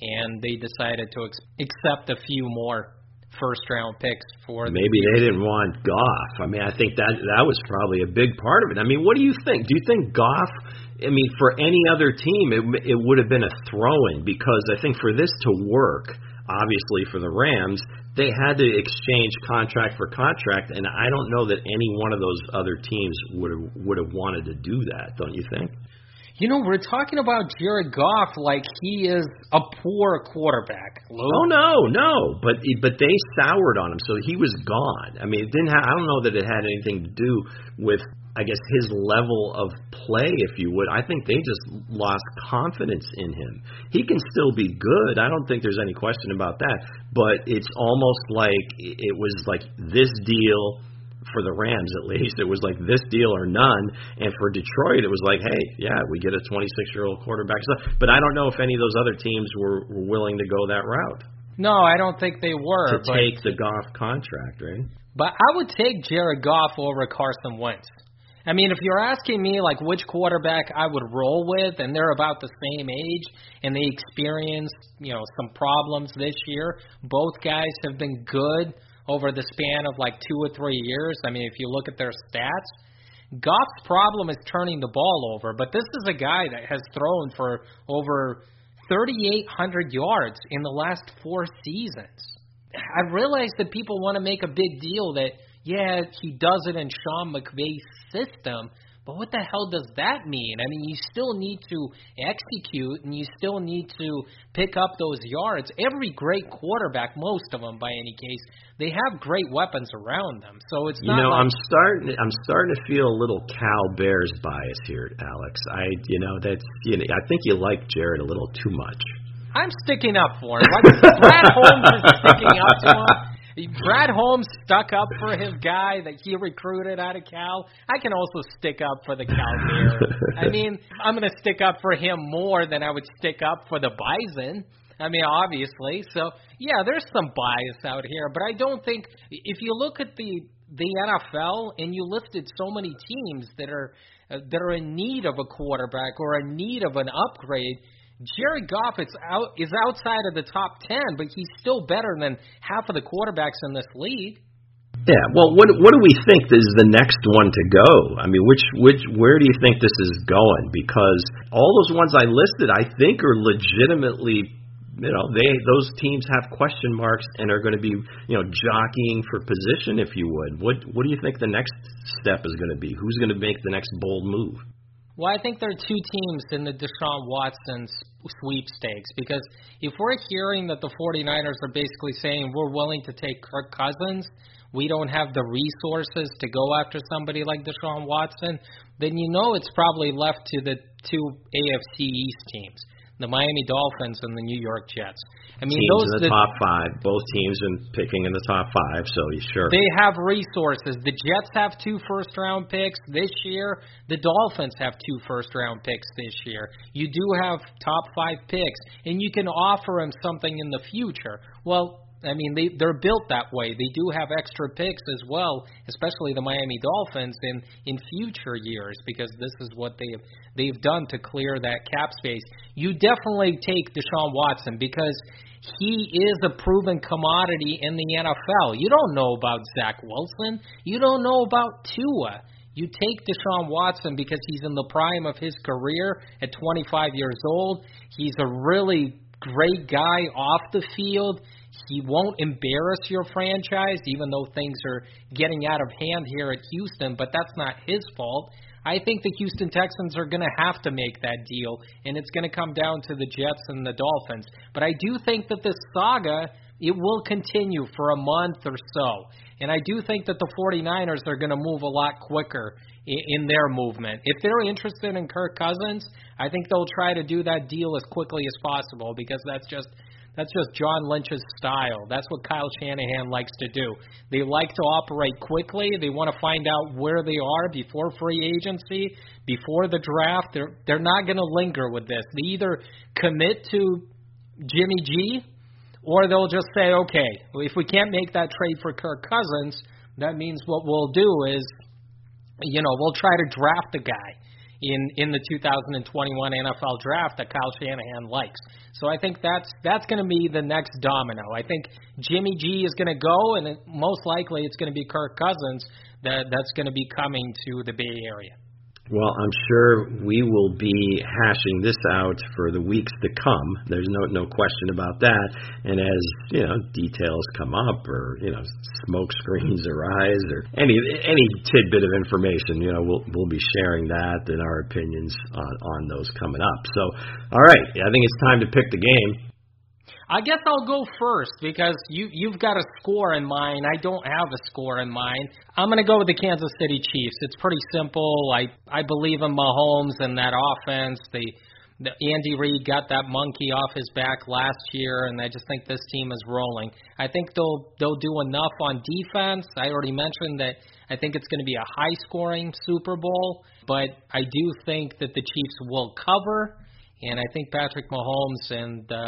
and they decided to ex- accept a few more first round picks for maybe they didn't want Goff. I mean, I think that that was probably a big part of it. I mean, what do you think? Do you think Goff? I mean, for any other team, it it would have been a throw-in because I think for this to work, obviously for the Rams, they had to exchange contract for contract, and I don't know that any one of those other teams would have would have wanted to do that. Don't you think? You know, we're talking about Jared Goff like he is a poor quarterback. Lou. Oh no, no, but but they soured on him, so he was gone. I mean, it didn't. Have, I don't know that it had anything to do with, I guess, his level of play, if you would. I think they just lost confidence in him. He can still be good. I don't think there's any question about that. But it's almost like it was like this deal for the Rams at least, it was like this deal or none. And for Detroit, it was like, hey, yeah, we get a 26 year old quarterback. So, but I don't know if any of those other teams were, were willing to go that route. No, I don't think they were. To but, take the Goff contract, right? But I would take Jared Goff over Carson Wentz. I mean, if you're asking me like which quarterback I would roll with, and they're about the same age, and they experienced you know some problems this year, both guys have been good over the span of like two or three years. I mean, if you look at their stats, Goff's problem is turning the ball over, but this is a guy that has thrown for over 3,800 yards in the last four seasons. I realize that people want to make a big deal that, yeah, he does it in Sean McVay's system, but what the hell does that mean? I mean, you still need to execute and you still need to pick up those yards. Every great quarterback, most of them by any case, they have great weapons around them. So it's not. You know, like, I'm starting. I'm starting to feel a little Cal Bears bias here, Alex. I, you know, that's. You know, I think you like Jared a little too much. I'm sticking up for him. Like Brad Holmes is sticking up to him. Brad Holmes stuck up for his guy that he recruited out of Cal. I can also stick up for the Cal Bears. I mean, I'm going to stick up for him more than I would stick up for the Bison. I mean, obviously. So, yeah, there's some bias out here, but I don't think if you look at the the NFL and you listed so many teams that are that are in need of a quarterback or in need of an upgrade, Jared Goff is out is outside of the top ten, but he's still better than half of the quarterbacks in this league. Yeah, well, what what do we think is the next one to go? I mean, which which where do you think this is going? Because all those ones I listed, I think, are legitimately, you know, they those teams have question marks and are going to be, you know, jockeying for position, if you would. What what do you think the next step is going to be? Who's going to make the next bold move? Well, I think there are two teams in the Deshaun Watson sweepstakes because if we're hearing that the 49ers are basically saying we're willing to take Kirk Cousins, we don't have the resources to go after somebody like Deshaun Watson, then you know it's probably left to the two AFC East teams. The Miami Dolphins and the New York Jets. I mean, teams those in the, top five, both teams in picking in the top five. So you sure, they have resources. The Jets have two first round picks this year. The Dolphins have two first round picks this year. You do have top five picks, and you can offer them something in the future. Well, I mean, they they're built that way. They do have extra picks as well, especially the Miami Dolphins in in future years because this is what they've they've done to clear that cap space. You definitely take Deshaun Watson because he is a proven commodity in the NFL. You don't know about Zach Wilson. You don't know about Tua. You take Deshaun Watson because he's in the prime of his career at 25 years old. He's a really great guy off the field. He won't embarrass your franchise, even though things are getting out of hand here at Houston, but that's not his fault. I think the Houston Texans are going to have to make that deal, and it's going to come down to the Jets and the Dolphins. But I do think that this saga it will continue for a month or so. And I do think that the 49ers are going to move a lot quicker in, in their movement. If they're interested in Kirk Cousins, I think they'll try to do that deal as quickly as possible because that's just that's just John Lynch's style. That's what Kyle Shanahan likes to do. They like to operate quickly. They want to find out where they are before free agency, before the draft. They're they're not going to linger with this. They either commit to Jimmy G or they'll just say, okay, if we can't make that trade for Kirk Cousins, that means what we'll do is, you know, we'll try to draft the guy in in the 2021 NFL draft that Kyle Shanahan likes. So I think that's that's going to be the next domino. I think Jimmy G is going to go, and it, most likely it's going to be Kirk Cousins that that's going to be coming to the Bay Area. Well, I'm sure we will be hashing this out for the weeks to come. There's no no question about that. And as you know, details come up, or you know, smoke screens arise, or any any tidbit of information, you know, we'll we'll be sharing that and our opinions on on those coming up. So, all right, I think it's time to pick the game. I guess I'll go first because you you've got a score in mind. I don't have a score in mind. I'm going to go with the Kansas City Chiefs. It's pretty simple. I I believe in Mahomes and that offense. The the Andy Reid got that monkey off his back last year, and I just think this team is rolling. I think they'll they'll do enough on defense. I already mentioned that I think it's going to be a high scoring Super Bowl, but I do think that the Chiefs will cover, and I think Patrick Mahomes and uh,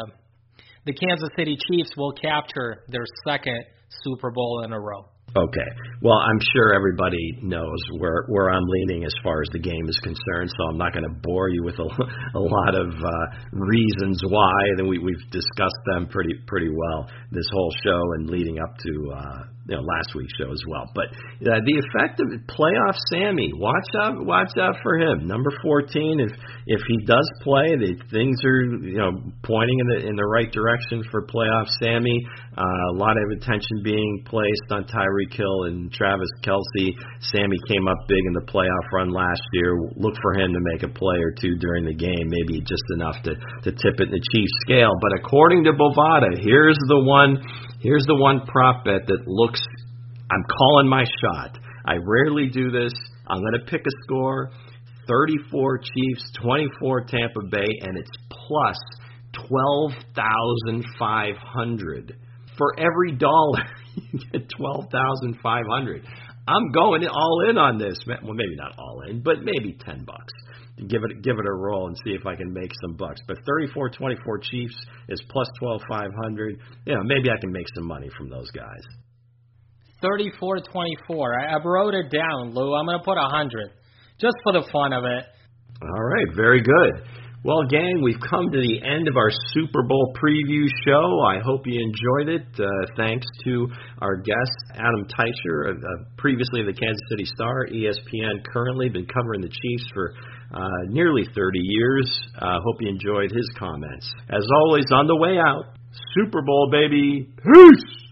the Kansas City Chiefs will capture their second Super Bowl in a row. Okay. Well, I'm sure everybody knows where where I'm leaning as far as the game is concerned, so I'm not going to bore you with a, a lot of uh, reasons why. Then we we've discussed them pretty pretty well this whole show and leading up to uh, you know last week's show as well. But uh, the effect of playoff Sammy, watch out watch out for him. Number 14. If if he does play, the things are you know pointing in the in the right direction for playoff Sammy. Uh, a lot of attention being placed on Tyreek Hill and Travis Kelce. Sammy came up big in the playoff run last year. Look for him to make a play or two during the game, maybe just enough to to tip it in the Chiefs scale. But according to Bovada, here's the one here's the one prop bet that looks I'm calling my shot. I rarely do this. I'm going to pick a score. 34 Chiefs, 24 Tampa Bay, and it's plus 12,500 for every dollar you get twelve thousand five hundred. I'm going all in on this. Well, maybe not all in, but maybe ten bucks. Give it give it a roll and see if I can make some bucks. But thirty four twenty four Chiefs is plus twelve five hundred. You know, maybe I can make some money from those guys. Thirty four twenty four. I, I wrote it down, Lou. I'm going to put a hundred, just for the fun of it. All right, very good. Well, gang, we've come to the end of our Super Bowl preview show. I hope you enjoyed it. Uh, thanks to our guest, Adam Teicher, uh, previously of the Kansas City Star, ESPN, currently been covering the Chiefs for uh, nearly 30 years. Uh, hope you enjoyed his comments. As always, on the way out, Super Bowl, baby. Peace!